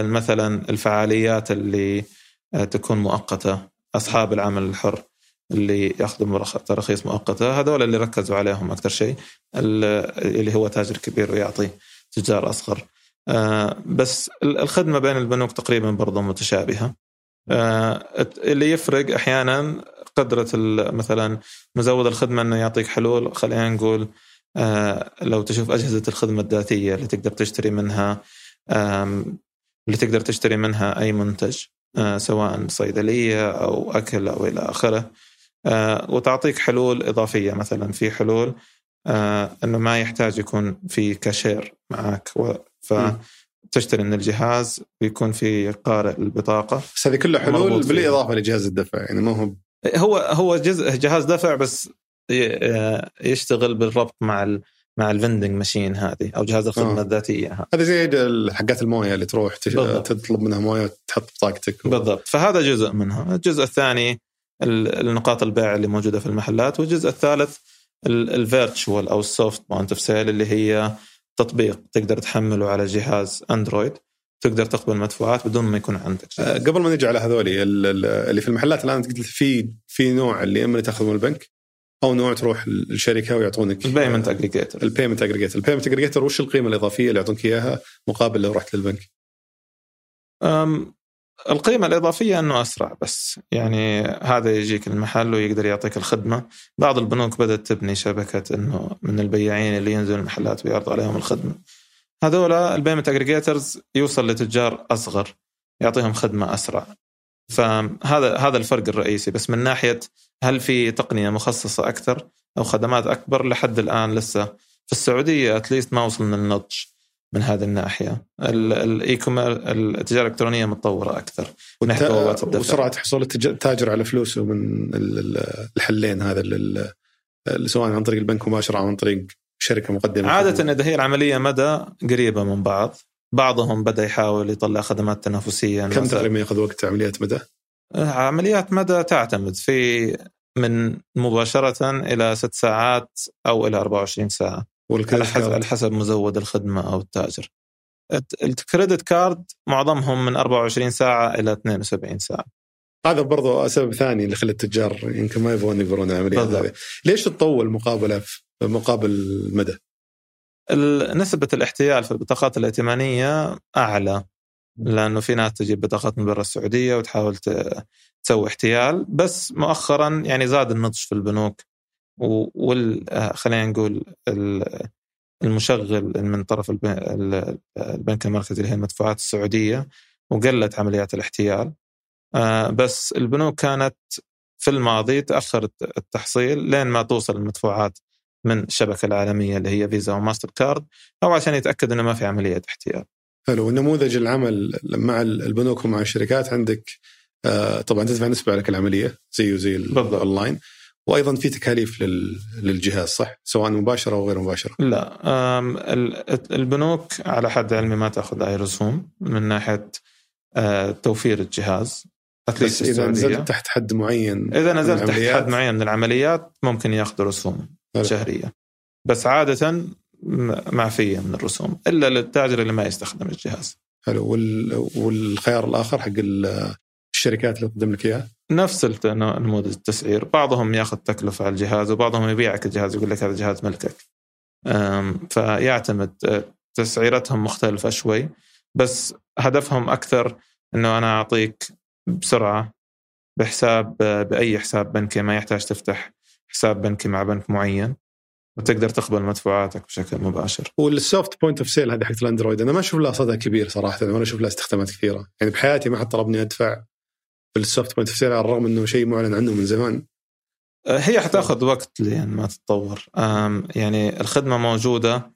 مثلا الفعاليات اللي تكون مؤقتة أصحاب العمل الحر. اللي ياخذوا تراخيص مؤقتة هذول اللي ركزوا عليهم أكثر شيء اللي هو تاجر كبير ويعطي تجار أصغر. آه، بس الخدمة بين البنوك تقريبا برضه متشابهة. آه، اللي يفرق أحيانا قدرة مثلا مزود الخدمة إنه يعطيك حلول خلينا نقول آه، لو تشوف أجهزة الخدمة الذاتية اللي تقدر تشتري منها اللي تقدر تشتري منها أي منتج سواء صيدلية أو أكل أو إلى آخره. وتعطيك حلول إضافية مثلا في حلول إنه ما يحتاج يكون في كاشير معك ف تشتري من الجهاز ويكون في قارئ البطاقة. بس هذه كلها حلول بالإضافة لجهاز الدفع يعني ما هو هو هو جزء جهاز دفع بس يشتغل بالربط مع ال مع ال vending machine هذه أو جهاز الخدمة آه. الذاتية هذا زي حقات الموية اللي تروح تطلب منها موية وتحط بطاقتك و... بالضبط. فهذا جزء منها. الجزء الثاني النقاط البيع اللي موجودة في المحلات والجزء الثالث ال virtual أو ال soft point of sale اللي هي تطبيق تقدر تحمله على جهاز Android تقدر تقبل مدفوعات بدون ما يكون عندك أه قبل ما نجي على هذولي اللي في المحلات الآن قلت في في نوع اللي اما تاخذه من البنك أو نوع تروح للشركه ويعطونك ال payment aggregator ال payment aggregator ال payment aggregator وش القيمة الإضافية اللي يعطونك إياها مقابل لو رحت للبنك؟ القيمة الإضافية أنه أسرع بس يعني هذا يجيك المحل ويقدر يعطيك الخدمة. بعض البنوك بدأت تبني شبكة أنه من البياعين اللي ينزلوا المحلات ويعرضوا عليهم الخدمة. هذول ال payment aggregators يوصل لتجار أصغر يعطيهم خدمة أسرع. فهذا هذا الفرق الرئيسي. بس من ناحية هل في تقنية مخصصة أكثر أو خدمات أكبر لحد الآن لسه في السعودية at least ما وصلنا للنضج. من هذه الناحية. ال e التجارة الإلكترونية متطورة أكثر. ونحن وسرعة حصول التاجر على فلوسه من الحلين هذا سواء عن طريق البنك مباشرة أو عن طريق شركة مقدمة. عادة إذا هي العملية مدى قريبة من بعض. بعضهم بدأ يحاول يطلع خدمات تنافسية. كم تقريبا يأخذ وقت عمليات مدى؟ عمليات مدى تعتمد. في من مباشرة إلى ست ساعات أو إلى 24 ساعة. على حسب على حسب مزود الخدمة أو التأجر. الكريدت كارد معظمهم من 24 ساعة إلى 72 ساعة. هذا برضو سبب ثاني اللي خلى التجار يمكن ما يبغون يقرون العمليات هذه. ليش تطول مقابلة في مقابل المدى؟ نسبة الاحتيال في البطاقات الائتمانية أعلى لأنه في ناس تجيب بطاقات من برا السعودية وتحاول تسوي احتيال بس مؤخرا يعني زاد النضج في البنوك. وال خلينا نقول المشغل من طرف البنك المركزي اللي هي المدفوعات السعودية وقلت عمليات الاحتيال. آه، بس البنوك كانت في الماضي تاخرت التحصيل لين ما توصل المدفوعات من الشبكة العالمية اللي هي فيزا وماستر كارد أو عشان يتأكد إنه ما في عملية احتيال. حلو. نموذج العمل مع البنوك ومع الشركات عندك آه، طبعا تدفع نسبة على كل عملية زيه زي الاونلاين وأيضا في تكاليف لل... للجهاز صح؟ سواء مباشرة أو غير مباشرة. لا البنوك على حد علمي ما تأخذ اي رسوم من ناحية آه، توفير الجهاز بس إذا نزلت تحت حد معين إذا نزلت تحت. حد معين من العمليات ممكن يأخذوا رسوم حلو. شهرية بس عادة معفيه من الرسوم إلا للتاجر اللي ما يستخدم الجهاز حلو وال... والخيار الآخر حق ال- الشركات اللي تقدم لك اياه نفس نموذج التسعير. بعضهم ياخذ تكلفة على الجهاز وبعضهم يبيعك الجهاز يقول لك هذا جهاز ملكك. فيعتمد أه، تسعيرتهم مختلفة شوي بس هدفهم أكثر إنه أنا أعطيك بسرعة بحساب أه، بأي حساب بنكي ما يحتاج تفتح حساب بنكي مع بنك معين وتقدر تقبل مدفوعاتك بشكل مباشر. وال soft point of sale هذه حقت الأندرويد. أنا ما أشوف لها صدى كبير صراحة ولا أشوف لها استخدامات كثيرة. يعني بحياتي ما حد طلبني أدفع بال soft point على الرغم إنه شيء معلن عنه من زمان. هي حتاخذ وقت لين ما تتطور. يعني الخدمة موجودة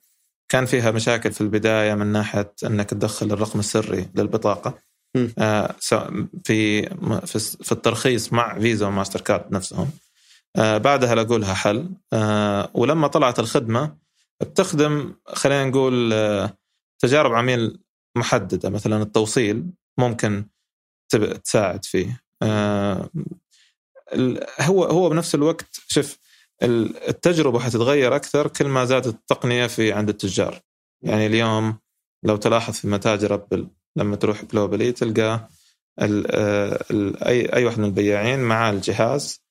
كان فيها مشاكل في البداية من ناحية أنك تدخل الرقم السري للبطاقة. مم. آه، في في الترخيص مع فيزا وماستر كارد نفسهم. آه، بعدها لقوا لها حل. آه، ولما طلعت الخدمة بتخدم خلينا نقول آه، تجارب عميل محددة مثلا التوصيل ممكن تساعد فيه. آه، هو هو بنفس الوقت شوف ال- التجربة حتتغير أكثر كل ما زادت التقنية في عند التجار. يعني اليوم لو تلاحظ في متاجر ابل لما تروح globally تلقى ال ال اي أي واحد من البياعين معاه الجهاز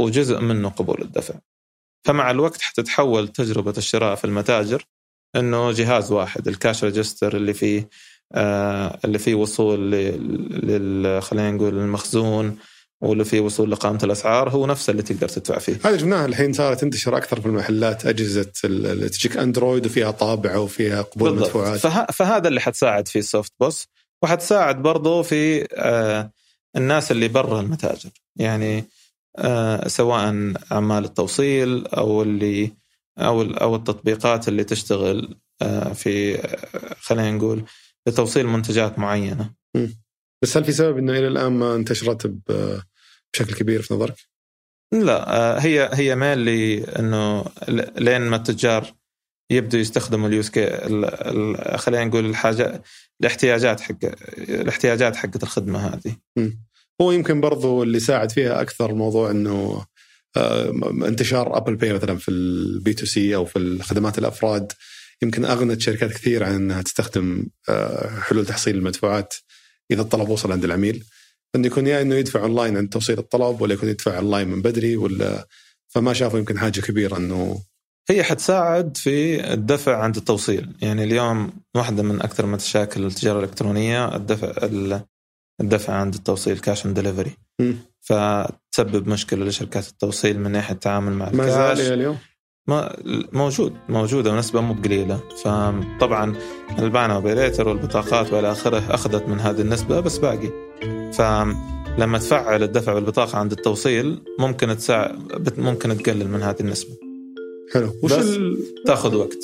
وجزء منه قبول الدفع. فمع الوقت حتتحول تجربة الشراء في المتاجر إنه جهاز واحد ال cash register اللي فيه آه اللي فيه وصول لل خلينا نقول المخزون واللي فيه وصول لقائمه الأسعار هو نفسه اللي تقدر تدفع فيه. هذا شفناها الحين صارت تنتشر أكثر في المحلات أجهزة ال- اللي تجيك أندرويد وفيها طابعه وفيها قبول بالضبط. مدفوعات. فه... فهذا اللي حتساعد فيه السوفت بوس وحتساعد برضو في آه الناس اللي برا المتاجر. يعني آه سواء عمال التوصيل أو اللي أو ال- أو التطبيقات اللي تشتغل آه في آه خلينا نقول لتوصيل منتجات معينة. بس هل في سبب إنه إلى الآن ما انتشرت بشكل كبير في نظرك؟ لا آه، هي هي ميل إنه لين ما التجار يبدوا يستخدموا اليوز كي خلينا نقول الحاجة الاحتياجات حق الاحتياجات حقت الخدمة هذه. هو يمكن برضو اللي ساعد فيها أكثر موضوع إنه آه، انتشار ابل باي مثلا في ال B2C أو في الخدمات الأفراد. يمكن أغنت شركات كثير عن إنها تستخدم آه، حلول تحصيل المدفوعات إذا الطلب وصل عند العميل. إنه يكون يا إنه يدفع أونلاين عند توصيل الطلب ولا يكون يدفع أونلاين من بدري ولا فما شافوا يمكن حاجة كبيرة إنه هي حتساعد في الدفع عند التوصيل. يعني اليوم واحدة من أكثر مشاكل التجارة الإلكترونية الدفع ال- الدفع عند التوصيل cash on delivery. فتسبب مشكلة لشركات التوصيل من ناحية التعامل مع ما الكاش زال إلى اليوم. ما موجود موجودة ونسبة مو قليله فطبعا البانا وبيليتر والبطاقات وإلى آخره أخذت من هذه النسبة بس باقي. فلما تفعل الدفع بالبطاقة عند التوصيل ممكن تساعد ممكن تقلل من هذه النسبة. حلو. وش بس- ال... تاخذ وقت.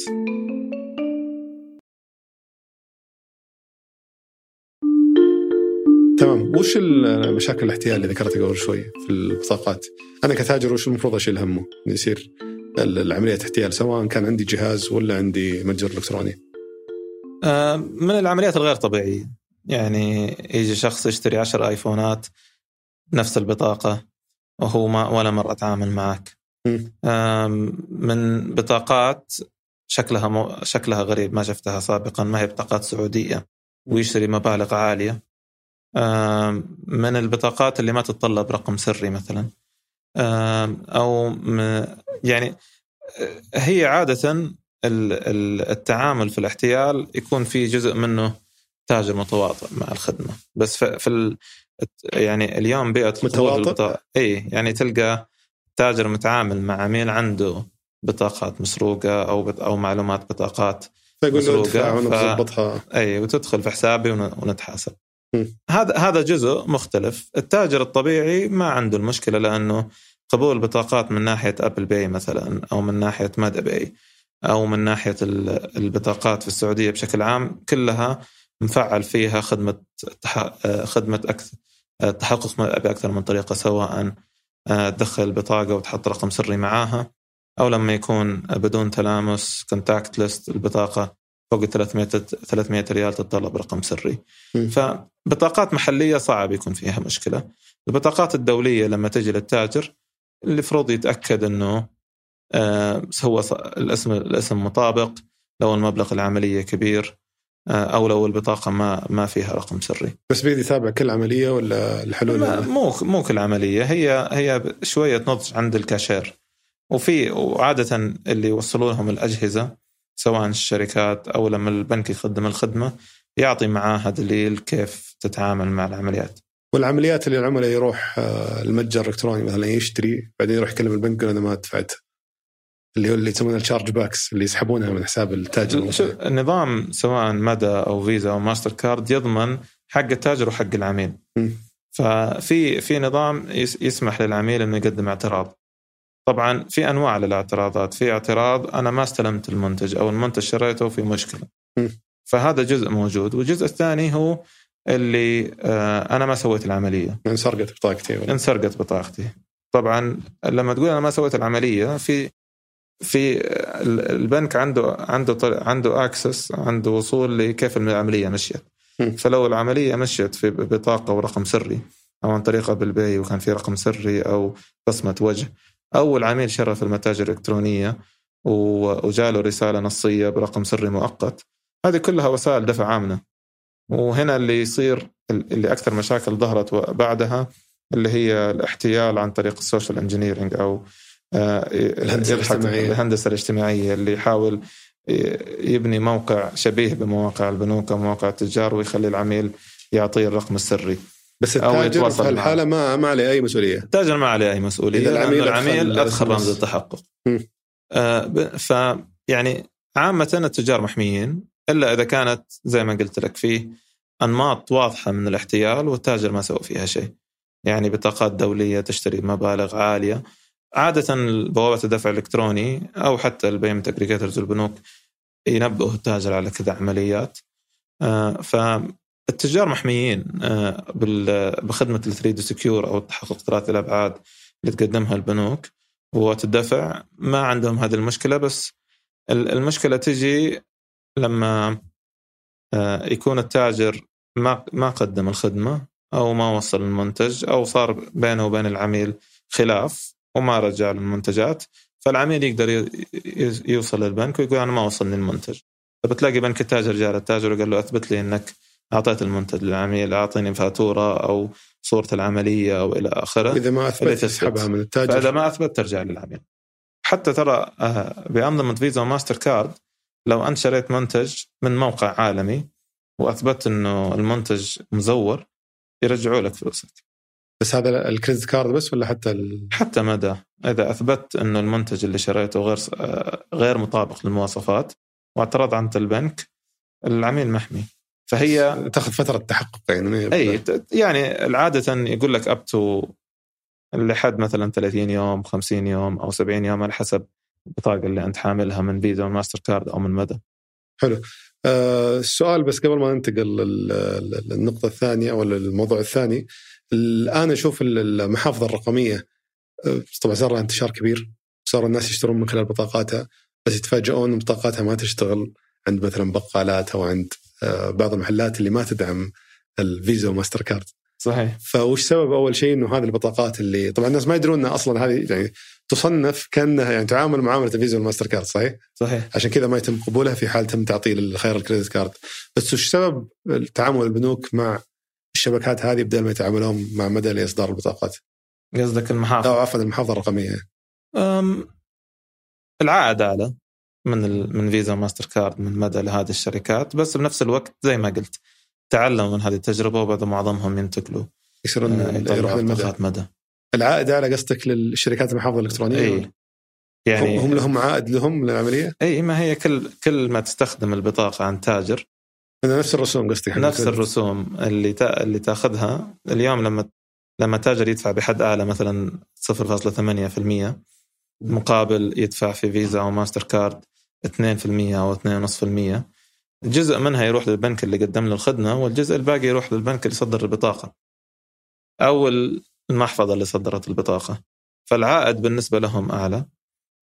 تمام. وش المشاكل الاحتيال اللي ذكرتها قبل شوي في البطاقات؟ أنا كتاجر وش المفروض أشيل همه؟ يصير العملية احتيال سواء كان عندي جهاز ولا عندي متجر إلكتروني. آه، من العمليات الغير طبيعية يعني يجي شخص يشتري عشر آيفونات نفس البطاقة وهو ما ولا مرة تعامل معك. آم، من بطاقات شكلها مو شكلها غريب ما شفتها سابقا ما هي بطاقات سعودية ويشتري مبالغ عالية آم، من البطاقات اللي ما تتطلب رقم سري مثلا أو يعني هي عادة ال- ال- التعامل في الاحتيال يكون في جزء منه تاجر متواطئ مع الخدمة بس في, ال يعني اليوم بيئة متواطئ؟ إي يعني تلقى تاجر متعامل مع عميل عنده بطاقات مسروقة أو بط أو معلومات بطاقات فيقول له ادفع ف- إي وتدخل في حسابي ون- ونتحاسب. هذا هذا جزء مختلف التاجر الطبيعي ما عنده المشكلة لأنه قبول بطاقات من ناحية ابل باي مثلا أو من ناحية مادا باي أو من ناحية ال- البطاقات في السعودية بشكل عام كلها مفعل فيها خدمة خدمة أكثر التحقق بأكثر من طريقة سواء آه، تدخل البطاقه وتحط رقم سري معاها أو لما يكون بدون تلامس contactless البطاقة فوق 300 300 ريال تتطلب رقم سري م. فبطاقات محلية صعب يكون فيها مشكلة البطاقات الدولية لما تجي للتاجر المفروض يتأكد إنه آه، هو الاسم الاسم مطابق لو المبلغ العملية كبير آه، أو لو البطاقة ما ما فيها رقم سري. بس بيدي يتابع كل عملية ولا الحلول؟ مو مو كل عملية. هي هي شوية نضج عند الكاشير. وفي وعادة اللي يوصلوا لهم الأجهزة سواء الشركات أو لما البنك يقدم الخدمة يعطي معاها دليل كيف تتعامل مع العمليات. والعمليات اللي العملاء يروح آه، المتجر الإلكتروني مثلا يشتري بعدين يروح يكلم البنك يقول أنا ما دفعت. اللي هو اللي يسمونها ال chargebacks اللي يسحبونها من حساب التاجر النظام سواء مدى أو فيزا أو ماستر كارد يضمن حق التاجر وحق العميل. م. ففي في نظام يسمح للعميل إنه يقدم اعتراض. طبعا في أنواع للاعتراضات. في اعتراض أنا ما استلمت المنتج أو المنتج شريته في مشكلة. م. فهذا جزء موجود. والجزء الثاني هو اللي آه، أنا ما سويت العملية. انسرقت بطاقتي انسرقت بطاقتي. طبعا لما تقول أنا ما سويت العملية في في البنك عنده عنده عنده access عنده وصول لكيف العملية مشيت. فلو العملية مشيت في بطاقة ورقم سري أو عن طريق أبل باي وكان في رقم سري أو بصمة وجه أو العميل شرى في المتاجر الإلكترونية وجاله رسالة نصية برقم سري مؤقت. هذه كلها وسائل دفع آمنة. وهنا اللي يصير اللي أكثر مشاكل ظهرت بعدها اللي هي الاحتيال عن طريق ال social engineering أو آه، الهندسة الاجتماعية. الهندسة الاجتماعية اللي يحاول يبني موقع شبيه بمواقع البنوك أو مواقع التجار ويخلي العميل يعطيه الرقم السري بس التاجر في الحاله ما ما عليه أي مسؤولية. التاجر ما عليه أي مسؤولية إذا العميل, العميل أدخل رمز التحقق. آه ف يعني عامة التجار محميين إلا إذا كانت زي ما قلت لك فيه أنماط واضحة من الاحتيال والتاجر ما سوى فيها شيء. يعني بطاقات دولية تشتري مبالغ عالية. عادة بوابة الدفع الإلكتروني أو حتى ال payment aggregators والبنوك ينبهوا التاجر على كذا عمليات. آه، فالتجار محميين آه، بخدمة ال 3D Secure أو التحقق ثلاثي الأبعاد اللي تقدمها البنوك الدفع ما عندهم هذه المشكلة بس المشكلة تجي لما آه، يكون التاجر ما ما قدم الخدمة أو ما وصل المنتج أو صار بينه وبين العميل خلاف وما رجع المنتجات فالعميل يقدر يوصل للبنك ويقول أنا ما وصلني المنتج. فبتلاقي بنك التاجر جاء للتاجر وقال له أثبت لي إنك أعطيت المنتج للعميل أعطيني فاتورة أو صورة العملية أو إلى آخره. إذا ما أثبت تسحبها من التاجر. فإذا ما أثبت ترجع للعميل. حتى ترى آه، بأنظمة فيزا وماستر كارد لو أنت شريت منتج من موقع عالمي وأثبت إنه المنتج مزور يرجعوا لك فلوسك. بس هذا ال credit card بس ولا حتى ال... حتى مدى إذا أثبت إنه المنتج اللي شريته غير غير مطابق للمواصفات واعترض عند البنك العميل محمي. فهي تاخذ فترة تحقق يعني. إي يعني عادة يقول لك up to لحد مثلا 30 يوم 50 يوم أو 70 يوم على حسب البطاقة اللي أنت حاملها من فيزا وماستر كارد أو من مدى. حلو. آه السؤال بس قبل ما ننتقل للنقطة الثانية أو الموضوع الثاني. الآن أشوف المحافظ الرقمية أه، طبعا صار لها انتشار كبير. صار الناس يشترون من خلال بطاقاتها بس يتفاجئون إن بطاقاتها ما تشتغل عند مثلا بقالات أو عند أه، بعض المحلات اللي ما تدعم الفيزا وماستر كارد. صحيح. فوش سبب أول شيء إنه هذه البطاقات اللي طبعا الناس ما يدرون انها أصلا هذه يعني تصنف كأنها يعني تعامل معامله الفيزا والماستر كارد صحيح؟ صحيح. عشان كذا ما يتم قبولها في حال تم تعطيل الخيار ال credit card. بس وش سبب تعامل البنوك مع الشبكات هذه بدل ما يتعاملون مع مدى لإصدار البطاقات؟ قصدك المحافظة. أو عفوا المحافظة الرقمية. أم العائد أعلى من ال... من فيزا وماستر كارد من مدى لهذه الشركات بس بنفس الوقت زي ما قلت تعلموا من هذه التجربة وبعد معظمهم ينتقلوا. يصيرون يروحون المدى مدى. العائد اعلى قصدك للشركات المحافظة الإلكترونية؟ اي يعني هم لهم عائد لهم للعملية؟ اي ما هي كل كل ما تستخدم البطاقة عن تاجر. نفس الرسوم قصدك نفس الرسوم اللي تا... اللي تاخذها. اليوم لما لما تاجر يدفع بحد أعلى مثلا 0.8% مقابل يدفع في فيزا أو ماستر كارد 2% أو 2.5% جزء منها يروح للبنك اللي قدم له الخدمة والجزء الباقي يروح للبنك اللي صدر البطاقة. أو المحفظة اللي صدرت البطاقة. فالعائد بالنسبة لهم أعلى.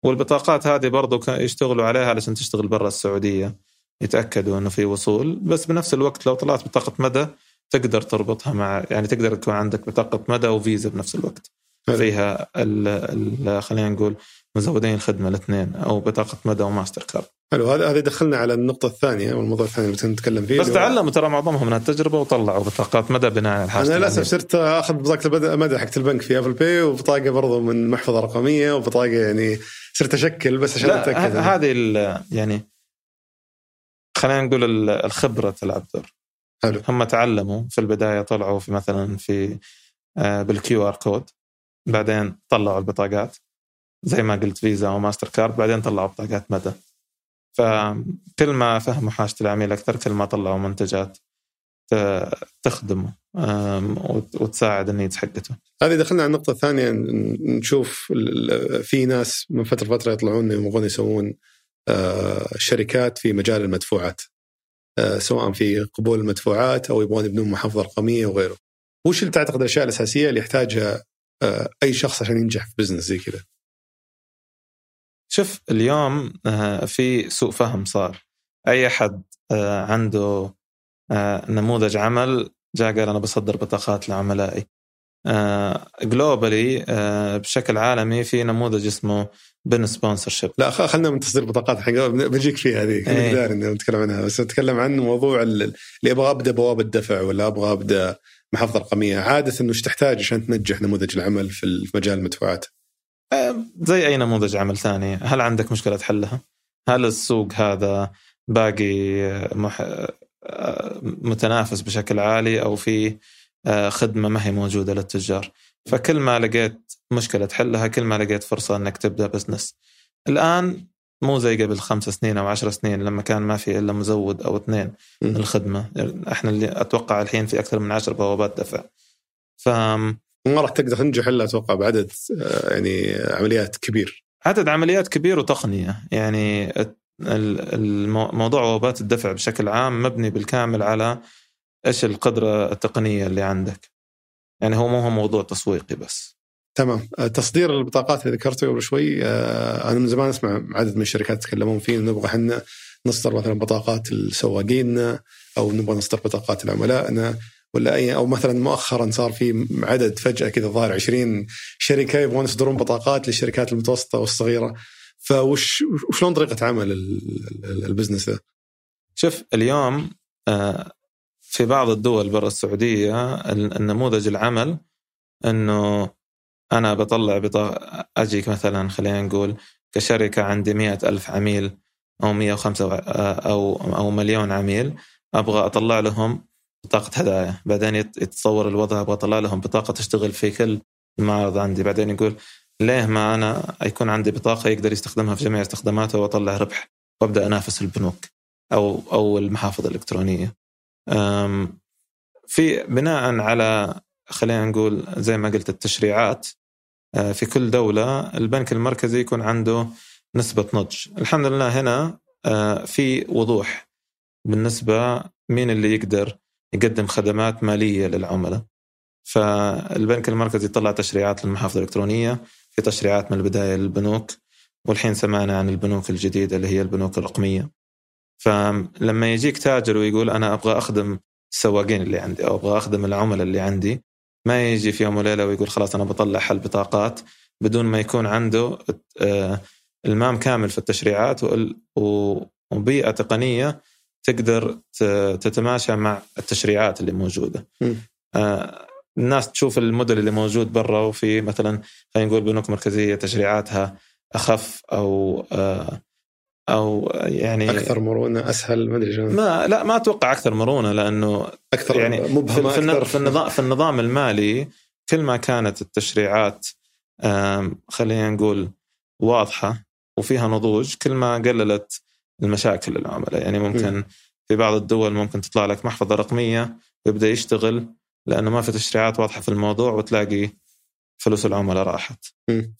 والبطاقات هذه برضو يشتغلوا عليها علشان تشتغل برا السعودية. يتأكدوا إنه في وصول. بس بنفس الوقت لو طلعت بطاقة مدى تقدر تربطها مع يعني تقدر تكون عندك بطاقة مدى وفيزا بنفس الوقت. فيها خلينا نقول مزودين الخدمه الاثنين أو بطاقة مدى وماستر كارد حلو هذا هذا دخلنا على النقطة الثانية والموضوع الثاني اللي نتكلم فيه بس تعلموا ترى معظمهم من التجربة وطلعوا بطاقات مدى بناء على الحاجة أنا للأسف صرت آخذ بطاقة المدى حقت البنك في Apple Pay وبطاقة برضو من محفظة رقمية وبطاقة يعني صرت أشكل بس عشان أتأكد هذه يعني خلينا نقول الخبرة تلعب دور. حلو. هم تعلموا في البداية طلعوا في مثلا في آه، بال QR code بعدين طلعوا البطاقات. زي ما قلت فيزا وماستر كارد بعدين طلعوا بطاقات مدى فكل ما فهموا حاجة العميل أكثر كل ما طلعوا منتجات تخدمه وتساعد ال needs حقته. هذه دخلنا على النقطة الثانية نشوف في ناس من فترة لفترة يطلعون يبغون يسوون آه، شركات في مجال المدفوعات. آه، سواء في قبول المدفوعات أو يبغون يبنون محفظة رقمية وغيره. وش اللي تعتقد الأشياء الأساسية اللي يحتاجها آه، أي شخص عشان ينجح في بزنس زي كذا؟ شوف اليوم آه، في سوء فهم صار أي أحد آه، عنده آه، نموذج عمل جاء قال أنا بصدر بطاقات لعملائي globally بشكل عالمي في نموذج اسمه BIN sponsorship لا خلينا من تصدير بطاقات الحين بجيك فيها هذه إيه. نتكلم عنها بس نتكلم عن موضوع اللي أبغى ابدا بوابة الدفع ولا أبغى ابدا محفظه رقمية عادة إنه إيش تحتاج عشان تنجح نموذج العمل في مجال المدفوعات؟ زي أي نموذج عمل ثاني. هل عندك مشكلة تحلها؟ هل السوق هذا باقي مح... متنافس بشكل عالي أو في خدمة ما هي موجودة للتجار؟ فكل ما لقيت مشكلة تحلها كل ما لقيت فرصة إنك تبدأ بزنس الآن مو زي قبل خمس سنين أو عشر سنين لما كان ما في إلا مزود أو اثنين الخدمة. إحنا اللي أتوقع الحين في أكثر من عشر بوابات دفع. ف ما راح تقدر تنجح إلا أتوقع بعدد آه، يعني عمليات كبير. عدد عمليات كبير وتقنية. يعني الموضوع وابات الدفع بشكل عام مبني بالكامل على إيش القدرة التقنية اللي عندك. يعني هو مو هو موضوع تسويقي بس. تمام. آه، تصدير البطاقات اللي ذكرته قبل شوي آه، أنا من زمان أسمع عدد من الشركات يتكلمون فيه نبغى إحنا نصدر مثلا بطاقات السواقين أو نبغى نصدر بطاقات لعملائنا. ولا اي أو مثلا مؤخرا صار في عدد فجأة كذا ظاهر 20 شركة يبغون يصدرون بطاقات للشركات المتوسطة والصغيرة فوش وشلون طريقة عمل ال business ذا؟ شوف اليوم آه، في بعض الدول برا السعودية النموذج العمل إنه أنا بطلع بطاقه أجيك مثلا خلينا نقول كشركة عندي مئة ألف عميل أو 105 آه، أو أو مليون عميل أبغى أطلع لهم بطاقة هدايا بعدين يتصور الوضع أبغى اطلع لهم بطاقة تشتغل في كل المعارض عندي. بعدين يقول ليه ما أنا يكون عندي بطاقة يقدر يستخدمها في جميع استخداماته وأطلع ربح وأبدأ أنافس البنوك أو أو المحافظ الإلكترونية. في بناء على خلينا نقول زي ما قلت التشريعات آه، في كل دولة البنك المركزي يكون عنده نسبة نضج. الحمد لله هنا آه، في وضوح بالنسبة مين اللي يقدر يقدم خدمات مالية للعملاء. فالبنك المركزي طلع تشريعات للمحافظ الإلكترونية في تشريعات من البداية للبنوك والحين سمعنا عن البنوك الجديدة اللي هي البنوك الرقمية. فلما يجيك تاجر ويقول أنا أبغى أخدم السواقين اللي عندي أو أبغى أخدم العملاء اللي عندي ما يجي في يوم وليلة ويقول خلاص أنا بطلع حل بطاقات بدون ما يكون عنده آه، المام كامل في التشريعات وبيئة تقنية تقدر تتماشى مع التشريعات اللي موجودة. آه الناس تشوف الموديل اللي موجود برا وفي مثلا خلينا نقول بنوك مركزية تشريعاتها أخف أو آه أو يعني أكثر مرونة أسهل ما أدري ما لا ما أتوقع أكثر مرونة لأنه أكثر يعني مبهمة في, أكثر. في النظام في النظام المالي كل ما كانت التشريعات خلينا نقول واضحة وفيها نضوج كل ما قللت المشاكل للعملاء يعني ممكن في بعض الدول ممكن تطلع لك محفظة رقمية ويبدأ يشتغل لأنه ما في تشريعات واضحة في الموضوع وتلاقي فلوس العملاء راحت.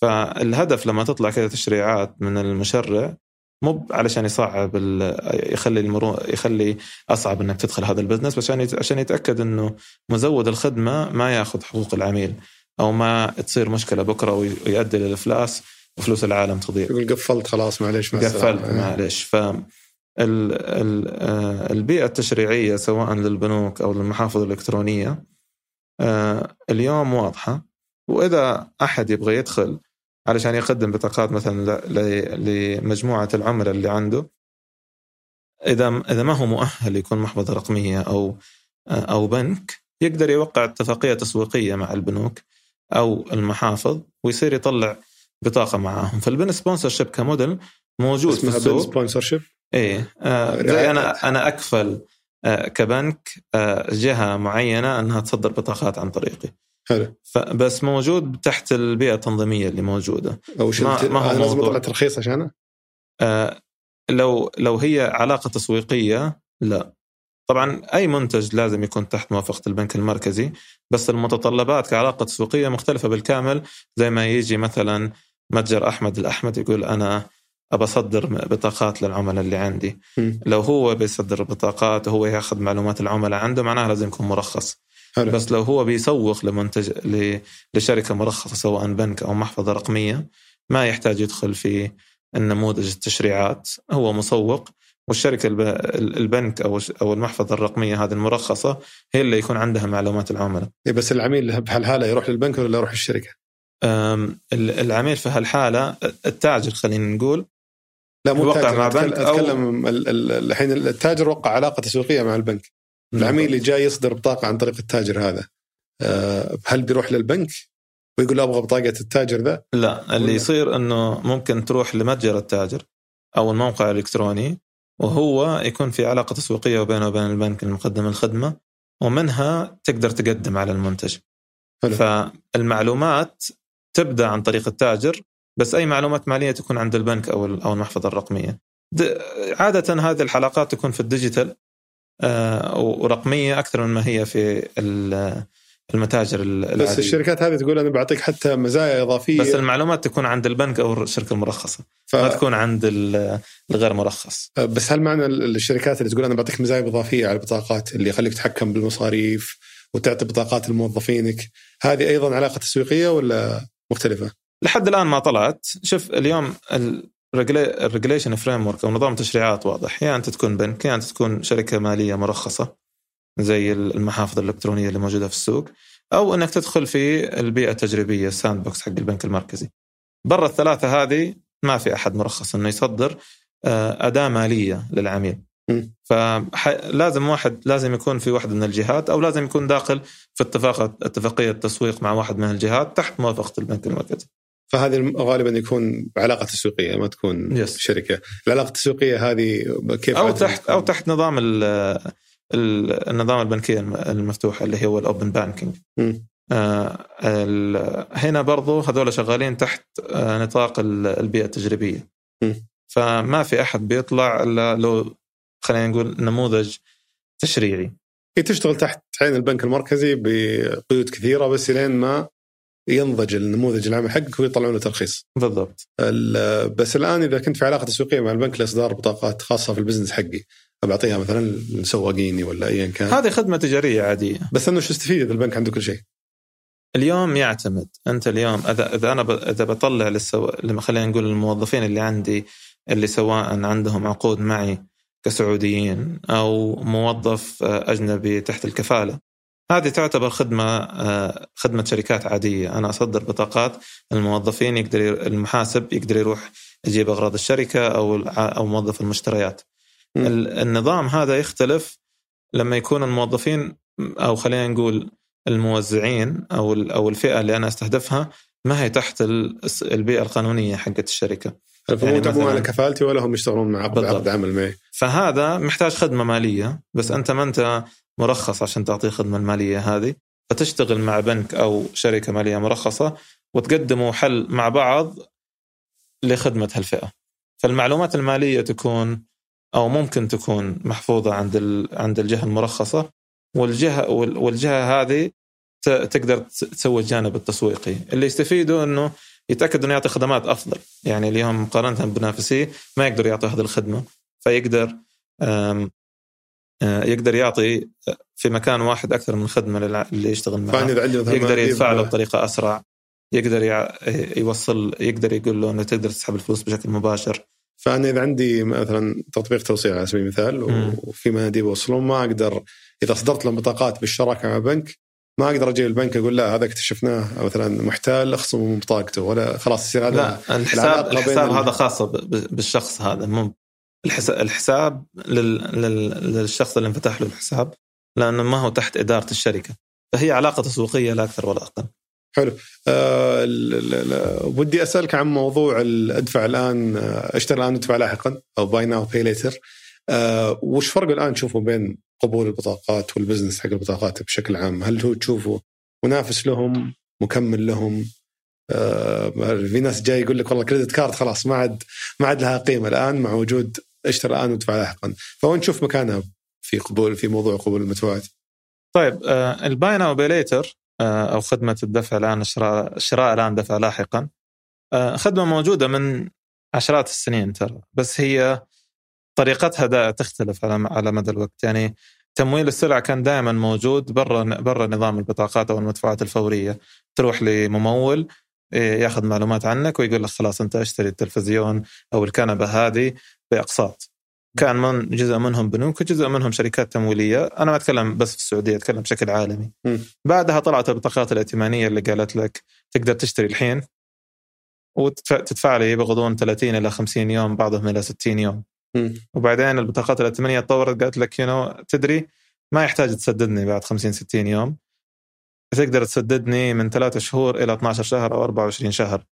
فالهدف لما تطلع كذا تشريعات من المشرع مو علشان يصعب يخلي المرو يخلي أصعب إنك تدخل هذا البزنس بس عشان عشان يتأكد إنه مزود الخدمة ما ياخذ حقوق العميل أو ما تصير مشكلة بكرة ويؤدي للإفلاس. وفلوس العالم تضيع. يقول قفلت خلاص معليش قفلت معليش. ف البيئة التشريعية سواء للبنوك أو للمحافظ الإلكترونية آه، اليوم واضحة. وإذا أحد يبغى يدخل علشان يقدم بطاقات مثلا لمجموعة العملاء اللي عنده إذا إذا ما هو مؤهل يكون محفظة رقمية أو آه، أو بنك يقدر يوقع اتفاقية تسويقية مع البنوك أو المحافظ ويصير يطلع بطاقة معاهم. فال BIN sponsorship ك model موجود في السوق. sponsorship إيه. آه زي أنا أنا أكفل آه كبنك آه جهة معينة أنها تصدر بطاقات عن طريقي. حلو. بس موجود تحت البيئة التنظيمية اللي موجودة. أو ما, ما هو لازم أطلع ترخيص عشانه؟ آه لو لو هي علاقة تسويقية لا. طبعا أي منتج لازم يكون تحت موافقة البنك المركزي بس المتطلبات كعلاقة تسويقية مختلفة بالكامل زي ما يجي مثلا متجر أحمد الأحمد يقول أنا ابى اصدر بطاقات للعملاء اللي عندي م. لو هو بيصدر بطاقات وهو ياخذ معلومات العملاء عنده معناها لازم يكون مرخص حلو. بس لو هو بيسوق لمنتج لشركة مرخصة سواء بنك أو محفظة رقمية ما يحتاج يدخل في النموذج التشريعات هو مسوق والشركة البنك أو أو المحفظة الرقمية هذه المرخصة هي اللي يكون عندها معلومات العملاء. إيه، بس العميل بهالحاله يروح للبنك ولا يروح الشركة؟ العميل في هالحالة التاجر خلينا نقول لا مو وقع مع بنك أتكلم الحين التاجر وقع علاقة تسويقية مع البنك نعم. العميل اللي جاي يصدر بطاقة عن طريق التاجر هذا آه، هل بيروح للبنك ويقول أبغى بطاقة التاجر ذا؟ لا اللي يصير إنه ممكن تروح لمتجر التاجر أو الموقع الإلكتروني وهو يكون في علاقة تسويقية بينه وبين البنك المقدم الخدمة ومنها تقدر تقدم على المنتج. حلو. فالمعلومات تبدأ عن طريق التاجر بس أي معلومات مالية تكون عند البنك أو أو المحفظة الرقمية. عادة هذه الحلقات تكون في الديجيتال آه، ورقمية أكثر من ما هي في المتاجر العادية. بس الشركات هذه تقول أنا بعطيك حتى مزايا إضافية بس المعلومات تكون عند البنك أو الشركة المرخصة ف... ما تكون عند الغير مرخص آه، بس هل معنى الشركات اللي تقول أنا بعطيك مزايا إضافية على البطاقات اللي يخليك تتحكم بالمصاريف وتعطي بطاقات لموظفينك هذه أيضا علاقة تسويقية ولا مختلفة؟ لحد الآن ما طلعت. شوف اليوم ال regulation framework أو نظام التشريعات واضح. يا أنت تكون بنك يا أنت تكون شركة مالية مرخصة زي المحافظ الإلكترونية اللي موجودة في السوق أو إنك تدخل في البيئة التجريبية ال sandbox حق البنك المركزي. برا الثلاثة هذه ما في أحد مرخص إنه يصدر آه، أداة مالية للعميل. فلازم واحد لازم يكون في واحد من الجهات أو لازم يكون داخل في اتفاق اتفاقية تسويق مع واحد من الجهات تحت موافقة البنك المركزي. فهذه غالبا يكون علاقة تسويقية ما تكون yes. شركة، العلاقة التسويقية هذه كيف أو تحت أو تحت نظام النظام البنكيه المفتوحه اللي هو ال open banking. آه هنا برضو هذول شغالين تحت آه نطاق البيئة التجريبية. م. فما في أحد بيطلع إلا لو خلينا نقول نموذج تشريعي. هي تشتغل تحت عين البنك المركزي بقيود كثيرة بس لين ما ينضج النموذج العمل حقك ويطلعون له ترخيص. بالضبط. بس الآن إذا كنت في علاقة تسويقية مع البنك لإصدار بطاقات خاصة في البزنس حقي بعطيها مثلا لسواقيني ولا ايا كان. هذه خدمة تجارية عادية. بس إنه شو استفيد اذا البنك عنده كل شيء؟ اليوم يعتمد أنت اليوم إذا إذا أنا ب... إذا بطلع للسو... لما خلينا نقول الموظفين اللي عندي اللي سواء عندهم عقود معي كسعوديين أو موظف أجنبي تحت الكفالة. هذه تعتبر خدمة خدمة شركات عادية. أنا أصدر بطاقات الموظفين يقدر المحاسب يقدر يروح يجيب أغراض الشركة أو أو موظف المشتريات. م. النظام هذا يختلف لما يكون الموظفين أو خلينا نقول الموزعين أو أو الفئة اللي أنا أستهدفها ما هي تحت البيئة القانونية حقت الشركة. يعني مو على كفالتي ولا هم يشتغلون مع عقد عمل معي. فهذا محتاج خدمة مالية بس أنت ما أنت مرخص عشان تعطيه الخدمه المالية هذه فتشتغل مع بنك أو شركة مالية مرخصة وتقدموا حل مع بعض لخدمة هالفئة. فالمعلومات المالية تكون أو ممكن تكون محفوظة عند عند الجهة المرخصة والجهة والجهة هذه تقدر تسوي الجانب التسويقي. اللي يستفيدوا إنه يتأكد إنه يعطي خدمات أفضل. يعني اليوم مقارنة بمنافسيه ما يقدر يعطي هذه الخدمة. فيقدر يقدر يعطي في مكان واحد أكثر من خدمة اللي يشتغل معه. يقدر يدفع له بطريقة أسرع. يقدر يوصل يقدر يقول له إنه تقدر تسحب الفلوس بشكل مباشر. فأنا إذا عندي مثلا تطبيق توصيل على سبيل المثال وفي مناديب يوصلون ما أقدر إذا صدرت لهم بطاقات بالشراكة مع بنك ما أقدر أجي البنك أقول لا هذا اكتشفناه مثلا محتال اخصمه من بطاقته ولا خلاص يصير هذا لا الحساب الحساب هذا خاصة بالشخص هذا مو الحساب, الحساب لل... لل... للشخص اللي انفتح له الحساب لأنه ما هو تحت إدارة الشركة. فهي علاقة تسويقية لا أكثر ولا أقل. حلو. أه ودي أسألك عن موضوع ادفع الآن آه، أشتري الآن أدفع لاحقا أو buy now pay later وش فرق الآن تشوفه بين قبول البطاقات وال business حق البطاقات بشكل عام؟ هل هو تشوفه منافس لهم مكمل لهم؟ آه في ناس جاي يقول لك والله credit card خلاص ما عاد ما عاد لها قيمة. الآن مع وجود اشتري الآن وادفع لاحقا. فوين نشوف مكانها في قبول في موضوع قبول المدفوعات طيب آه ال buy now later آه أو خدمة الدفع الآن الشراء الشراء الآن دفع لاحقا. آه خدمة موجودة من عشرات السنين ترى. بس هي طريقتها تختلف على على مدى الوقت. يعني تمويل السلع كان دائما موجود برا برا نظام البطاقات أو المدفوعات الفورية. تروح لممول إيه، ياخذ معلومات عنك ويقول لك خلاص أنت اشتري التلفزيون أو الكنبة هذه بأقساط. كان من جزء منهم بنوك وجزء منهم شركات تمويلية. أنا ما أتكلم بس في السعودية أتكلم بشكل عالمي. م. بعدها طلعت البطاقات الائتمانية اللي قالت لك تقدر تشتري الحين وتدفع لي يبغضون 30 إلى 50 يوم بعضهم إلى 60 يوم. وبعدين البطاقات الائتمانيه تطورت قالت لك يو تدري ما يحتاج تسددني بعد 50 60 يوم. تقدر تسددني من ثلاثة شهور إلى 12 شهر أو 24 شهر.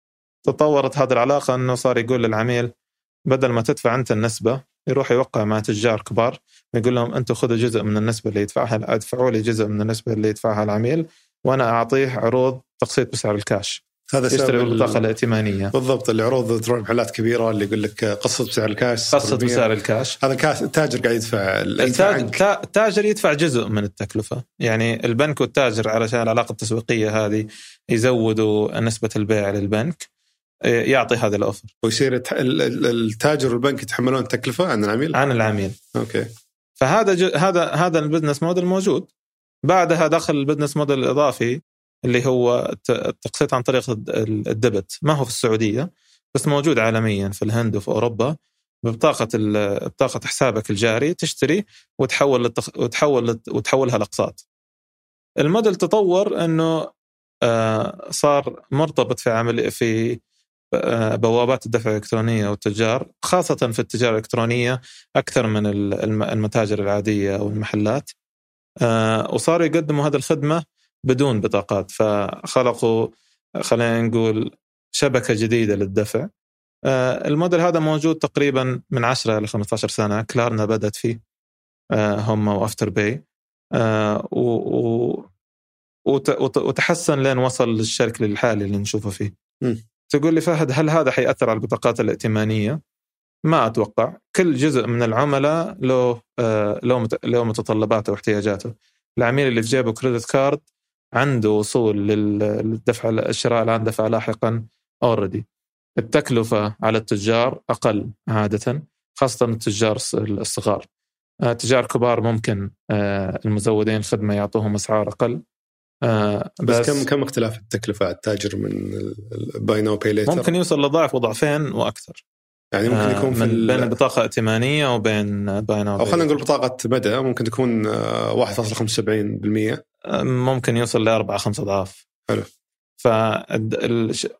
تطورت هذه العلاقة إنه صار يقول للعميل بدل ما تدفع أنت النسبة يروح يوقع مع تجار كبار يقول لهم أنتم خذوا جزء من النسبة اللي يدفعها أدفعوا لي جزء من النسبة اللي يدفعها العميل وأنا أعطيه عروض تقسيط بسعر الكاش. هذا يشتري بالبطاقه الائتمانية. بالضبط اللي عروض تروح محلات كبيرة اللي يقول لك قسط بسعر الكاش قسط بسعر الكاش. هذا كاش التاجر قاعد يدفع التاجر يدفع جزء من التكلفة. يعني البنك والتاجر علشان العلاقة التسويقية هذه يزودوا نسبة البيع للبنك يعطي هذا الأوفر. ويصير التاجر والبنك يتحملون التكلفة عن العميل؟ عن العميل. أوكي. فهذا هذا هذا ال business model موجود. بعدها دخل ال business model الإضافي اللي هو التقسيط عن طريق ال debit. ما هو في السعودية؟ بس موجود عالميا في الهند وفي أوروبا. ببطاقه بطاقة حسابك الجاري تشتري وتحول للتخ... وتحول وتحولها لأقساط. الموديل تطور إنه آه، صار مرتبط في عمل في آه، بوابات الدفع الإلكترونية والتجار خاصة في التجارة الإلكترونية أكثر من المتاجر العادية أو المحلات. آه، وصاروا يقدموا هذه الخدمة بدون بطاقات. فخلقوا خلينا نقول شبكة جديدة للدفع. آه، الموديل هذا موجود تقريبا من 10 ل 15 سنة. كلارنا بدأت فيه آه، هم وافتر باي. آه، وتحسن لين وصل للشكل الحالي اللي نشوفه فيه. م. تقول لي فهد هل هذا حيأثر على البطاقات الائتمانية؟ ما أتوقع. كل جزء من العملاء له له متطلباته واحتياجاته. العميل اللي في جيبه credit card عنده وصول للدفع الشراء الآن دفع لاحقا already التكلفة على التجار أقل عادة خاصة التجار الصغار. آه، كبار ممكن آه، المزودين الخدمه يعطوهم أسعار أقل. آه، بس, بس كم كم اختلاف التكلفة على التاجر من buy now pay later ممكن يوصل لضعف وضعفين وأكثر. يعني ممكن يكون في بين بطاقه ائتمانيه وبين buy now أو خلينا نقول بطاقة مدى ممكن تكون 1.75% ممكن يوصل لاربع خمس أضعاف. حلو. ف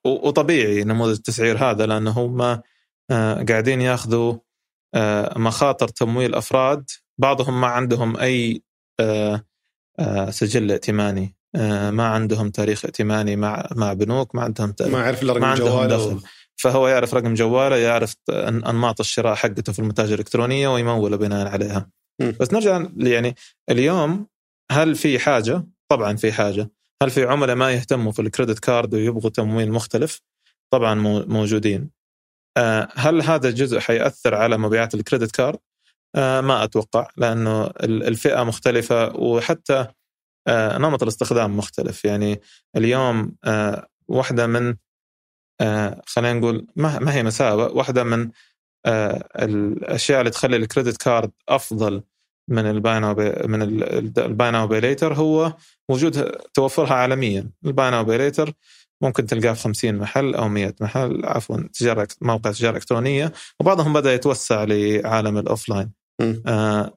وطبيعي نموذج التسعير هذا لأنه هم آه، قاعدين ياخذوا آه، مخاطر تمويل أفراد. بعضهم ما عندهم أي آه، سجل ائتماني. ما عندهم تاريخ ائتماني مع مع بنوك ما عندهم ما يعرف رقم جواله. فهو يعرف رقم جواله يعرف أنماط الشراء حقته في المتاجر الإلكترونية ويمول بناء عليها. م. بس نرجع يعني اليوم هل في حاجة؟ طبعا في حاجة. هل في عملاء ما يهتموا في الكريدت كارد ويبغوا تمويل مختلف؟ طبعا موجودين. آه، هل هذا الجزء حيأثر على مبيعات الكريدت كارد؟ آه، ما أتوقع لأنه الفئة مختلفة وحتى آه، نمط الاستخدام مختلف يعني اليوم واحدة من خلينا نقول ما هي مساوئ واحدة من الأشياء اللي تخلي ال credit card أفضل من ال buy now من ال buy now pay later هو وجود توفرها عالميا. ال buy now pay later ممكن تلقاه في 50 محل أو 100 محل عفوا تجاره موقع تجارة إلكترونية وبعضهم بدأ يتوسع لعالم ال offline آه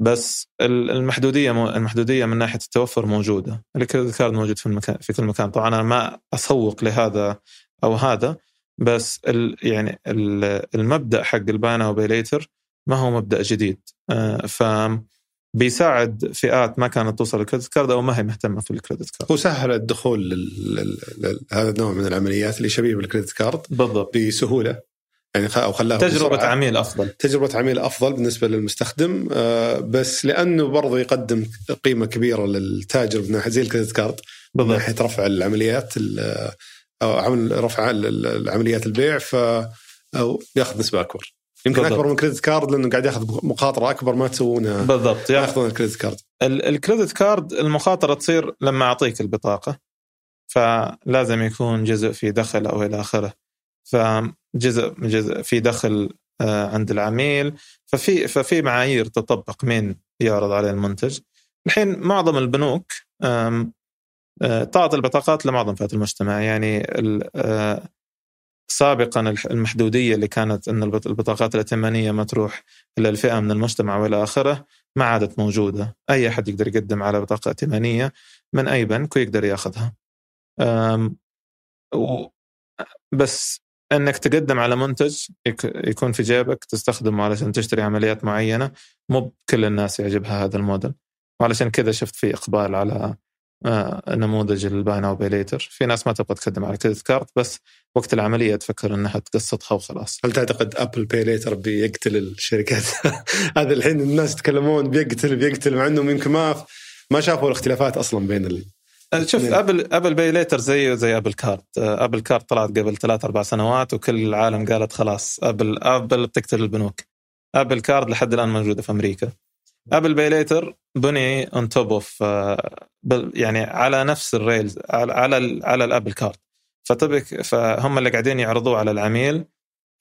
بس المحدودية المحدودية من ناحية التوفر موجودة. ال credit card موجود في المكان في كل مكان. طبعا أنا ما أسوق لهذا أو هذا بس ال يعني المبدأ حق ال buy now pay later ما هو مبدأ جديد. ف بيساعد فئات ما كانت توصل لل credit card أو ما هي مهتمة في ال credit card. هو سهل الدخول لهذا النوع من العمليات اللي شبيه بال credit card بالضبط. بسهولة. يعني أو خلاها تجربة بسرعة. عميل أفضل. تجربة عميل أفضل بالنسبة للمستخدم آه، بس لأنه برضه يقدم قيمة كبيرة للتاجر من ناحيه زي ال credit card من ناحية رفع العمليات أو عمل رفع العمليات البيع ف أو ياخذ نسبة أكبر. يمكن. أكبر من credit card لأنه قاعد ياخذ مخاطره أكبر ما تسوونها بالضبط ياخذون ال credit card ال credit card المخاطره تصير لما أعطيك البطاقة فلازم يكون جزء في دخل أو إلى آخره. فجزء جزء في دخل آه، عند العميل. ففي ففي معايير تطبق مين يعرض عليه المنتج. الحين معظم البنوك آه، تعطي البطاقات لمعظم فئات المجتمع. يعني آه، سابقا المحدودية اللي كانت إن البطاقات الائتمانية ما تروح إلا الفئة من المجتمع وإلى آخره ما عادت موجودة، أي أحد يقدر يقدم على بطاقة ائتمانية من أي بنك ويقدر ياخذها. بس إنك تقدم على منتج يكون في جيبك تستخدمه علشان تشتري عمليات معينة مو بكل الناس يعجبها هذا الموديل وعلشان كذا شفت في إقبال على نموذج ال buy now pay later في ناس ما تبغى تقدم على credit card بس وقت العملية تفكر إنها تقسطها وخلاص. هل تعتقد أبل pay later بيقتل الشركات؟ هذا الحين الناس يتكلمون بيقتل بيقتل مع انهم يمكن ما ما شافوا الاختلافات أصلا بين ال... أه، شوف أبل أبل pay later زيه زي أبل card. أبل card طلعت قبل ثلاث أربع سنوات وكل العالم قالت خلاص أبل أبل بتقتل البنوك. أبل card لحد الآن موجودة في أمريكا. ابل pay later بني on top of يعني على نفس ال rails على على, على الأبل card فتبك فهم اللي قاعدين يعرضوه على العميل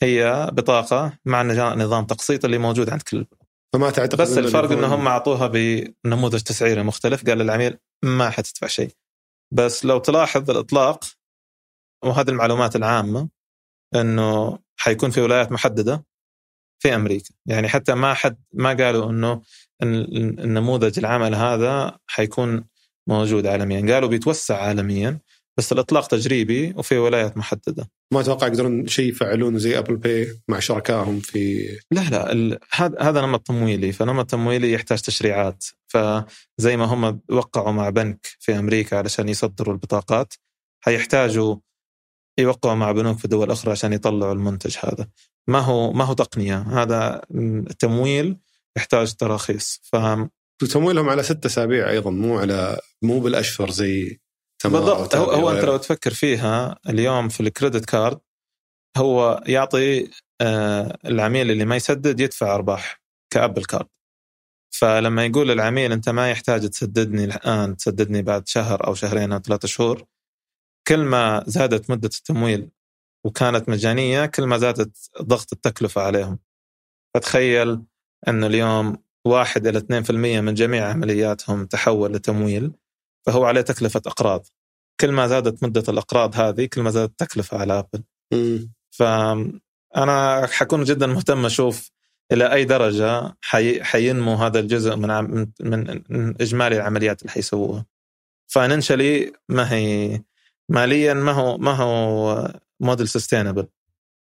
هي بطاقة مع نظام تقسيط اللي موجود عند كل. فما تعتقد بس الفرق انه هم أعطوها بنموذج تسعيري مختلف. قال للعميل ما حتدفع شيء. بس لو تلاحظ الإطلاق وهذه المعلومات العامة إنه حيكون في ولايات محددة في أمريكا. يعني حتى ما حد ما قالوا إنه النموذج العمل هذا حيكون موجود عالميا. قالوا بيتوسع عالميا بس الإطلاق تجريبي وفي ولايات محددة. ما أتوقع يقدرون شيء يفعلونه زي أبل باي مع شركائهم في لا لا هذا هذا نمط تمويلي. فنمط تمويلي يحتاج تشريعات. فزي ما هم وقعوا مع بنك في أمريكا علشان يصدروا البطاقات حيحتاجوا يوقعوا مع بنوك في دول أخرى عشان يطلعوا المنتج هذا. ما هو ما هو تقنية. هذا تمويل يحتاج تراخيص. ف وتمويلهم على ست أسابيع أيضا مو على مو بالأشهر زي بالضبط. هو, هو أنت لو تفكر فيها اليوم في ال credit card هو يعطي آه العميل اللي ما يسدد يدفع أرباح كأبل card. فلما يقول للعميل أنت ما يحتاج تسددني الآن تسددني بعد شهر أو شهرين أو ثلاثة شهور كل ما زادت مدة التمويل وكانت مجانية كل ما زادت ضغط التكلفة عليهم. فتخيل انه اليوم واحد إلى 2% من جميع عملياتهم تحول لتمويل فهو عليه تكلفة أقراض. كل ما زادت مدة الأقراض هذه كل ما زادت التكلفة على آبل. فانا حكون جدا مهتم أشوف إلى أي درجة حي... حينمو هذا الجزء من عم... من إجمالي العمليات اللي حيسووها. financially ما هي ماليا ما هو ما هو model sustainable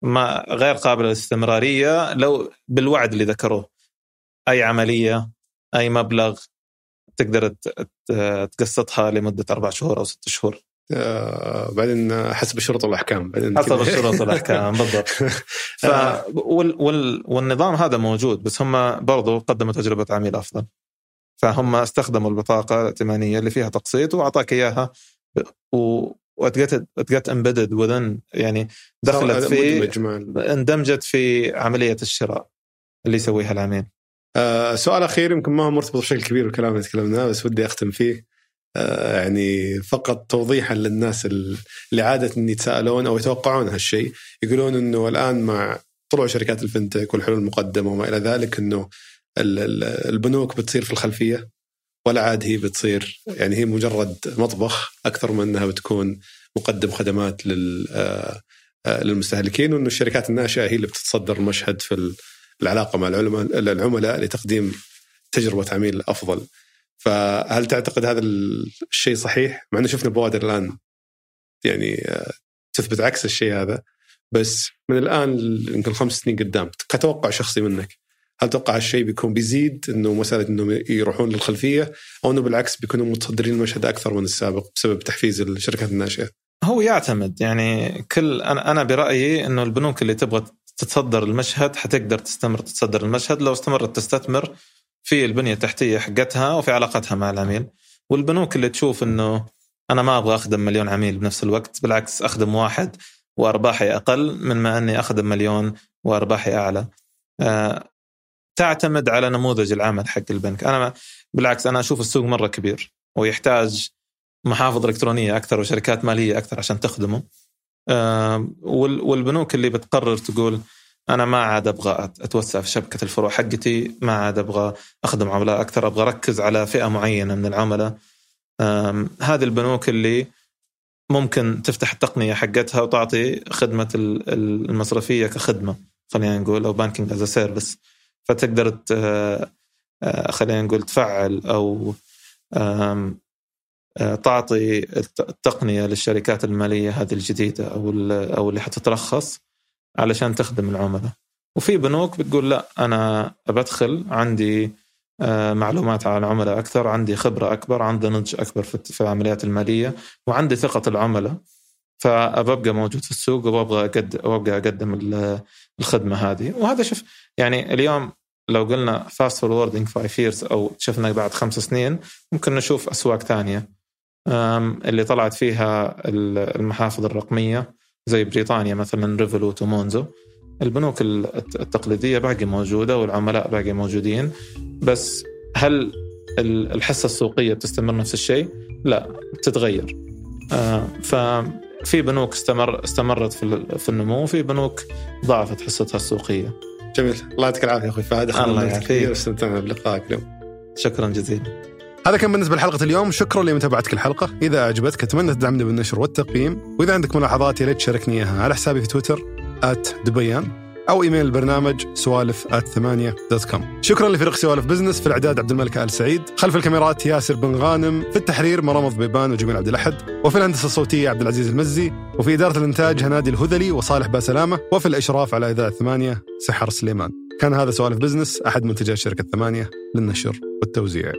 ما غير قابل للاستمرارية لو بالوعد اللي ذكروه. أي عملية أي مبلغ تقدر تقسطها لمدة أربع شهور أو ست شهور. آه بعدين حسب الشروط والاحكام بعدين حسب الشروط والاحكام بالضبط. ف وال وال والنظام هذا موجود بس هم برضو قدموا تجربة عميل أفضل. فهم استخدموا البطاقة الائتمانية اللي فيها تقسيط وأعطاك إياها. و واتجت اتجت امبيدد وذن يعني دخلت في اندمجت في عملية الشراء اللي يسويها العميل. آه سؤال أخير يمكن ما هو مرتبط بشكل كبير بالكلام اللي تكلمناه بس ودي أختم فيه. آه يعني فقط توضيحا للناس اللي عادة يتساءلون أو يتوقعون هالشيء. يقولون إنه الآن مع طلوع شركات الفنتك والحلول المقدمة وما إلى ذلك إنه البنوك بتصير في الخلفية ولا عاد هي بتصير. يعني هي مجرد مطبخ أكثر من أنها بتكون مقدم خدمات آه، للمستهلكين وإنه الشركات الناشئة هي اللي بتتصدر المشهد في العلاقة مع العلماء العملاء لتقديم تجربة عميل أفضل. فهل تعتقد هذا الشيء صحيح؟ مع إنه شفنا بوادر الآن يعني آه، تثبت عكس الشيء هذا بس من الآن يمكن خمس سنين قدام كتوقع شخصي منك هل تتوقع الشيء بيكون بيزيد إنه مسألة إنهم يروحون للخلفية أو إنه بالعكس بيكونوا متصدرين المشهد أكثر من السابق بسبب تحفيز الشركات الناشئة؟ هو يعتمد يعني كل أنا أنا برأيي إنه البنوك اللي تبغى تتصدر المشهد حتقدر تستمر تتصدر المشهد لو استمرت تستثمر في البنية التحتية حقتها وفي علاقتها مع العميل والبنوك اللي تشوف إنه أنا ما أبغى أخدم مليون عميل بنفس الوقت بالعكس أخدم واحد وأرباحي أقل من ما أني أخدم مليون وأرباحي أعلى. أه تعتمد على نموذج العمل حق البنك، أنا بالعكس أنا أشوف السوق مرة كبير ويحتاج محافظ إلكترونية أكثر وشركات مالية أكثر عشان تخدمه. والبنوك اللي بتقرر تقول أنا ما عاد أبغى أتوسع في شبكة الفروع حقتي، ما عاد أبغى أخدم عملاء أكثر، أبغى أركز على فئة معينة من العملاء. هذه البنوك اللي ممكن تفتح التقنية حقتها وتعطي خدمة المصرفية كخدمة خلينا نقول أو banking as service فتقدر آه، خلينا نقول تفعل أو آه، تعطي التقنية للشركات المالية هذه الجديدة أو أو اللي حتترخص علشان تخدم العملاء. وفي بنوك بتقول لا أنا بدخل عندي آه، معلومات عن العملاء أكثر عندي خبرة أكبر عندي نضج أكبر في العمليات المالية وعندي ثقة العملاء فأبقى موجود في السوق وابغى اقدم وأبقى أقدم الخدمة هذه. وهذا شوف يعني اليوم لو قلنا fast forwarding five years أو شفنا بعد خمس سنين ممكن نشوف أسواق ثانية. اللي طلعت فيها المحافظ الرقمية زي بريطانيا مثلا ريفولوت ومونزو البنوك التقليدية باقي موجودة والعملاء باقي موجودين بس هل الحصة السوقية بتستمر نفس الشيء؟ لا بتتغير. آه، ففي بنوك استمر استمرت في في النمو وفي بنوك ضعفت حصتها السوقية. جميل الله يعطيك العافية أخوي فهد الله يعافيك استمتعنا بلقائك اليوم. شكرا جزيلا. هذا كان بالنسبة لحلقة اليوم. شكرا لمتابعتك الحلقة. إذا أعجبتك أتمنى تدعمني بالنشر والتقييم. وإذا عندك ملاحظات يا ريت تشاركني إياها على حسابي في تويتر @دبيان أو إيميل البرنامج سوالف at ثمانية dot com شكرا لفريق سوالف business في الإعداد عبد الملك آل سعيد خلف الكاميرات ياسر بن غانم في التحرير مرام بيبان وجميل عبد الأحد وفي الهندسة الصوتية عبد العزيز المزي وفي إدارة الإنتاج هنادي الهذلي وصالح باسلامة وفي الإشراف على إذاعة ثمانية سحر سليمان. كان هذا سوالف business أحد منتجات شركة ثمانية للنشر والتوزيع.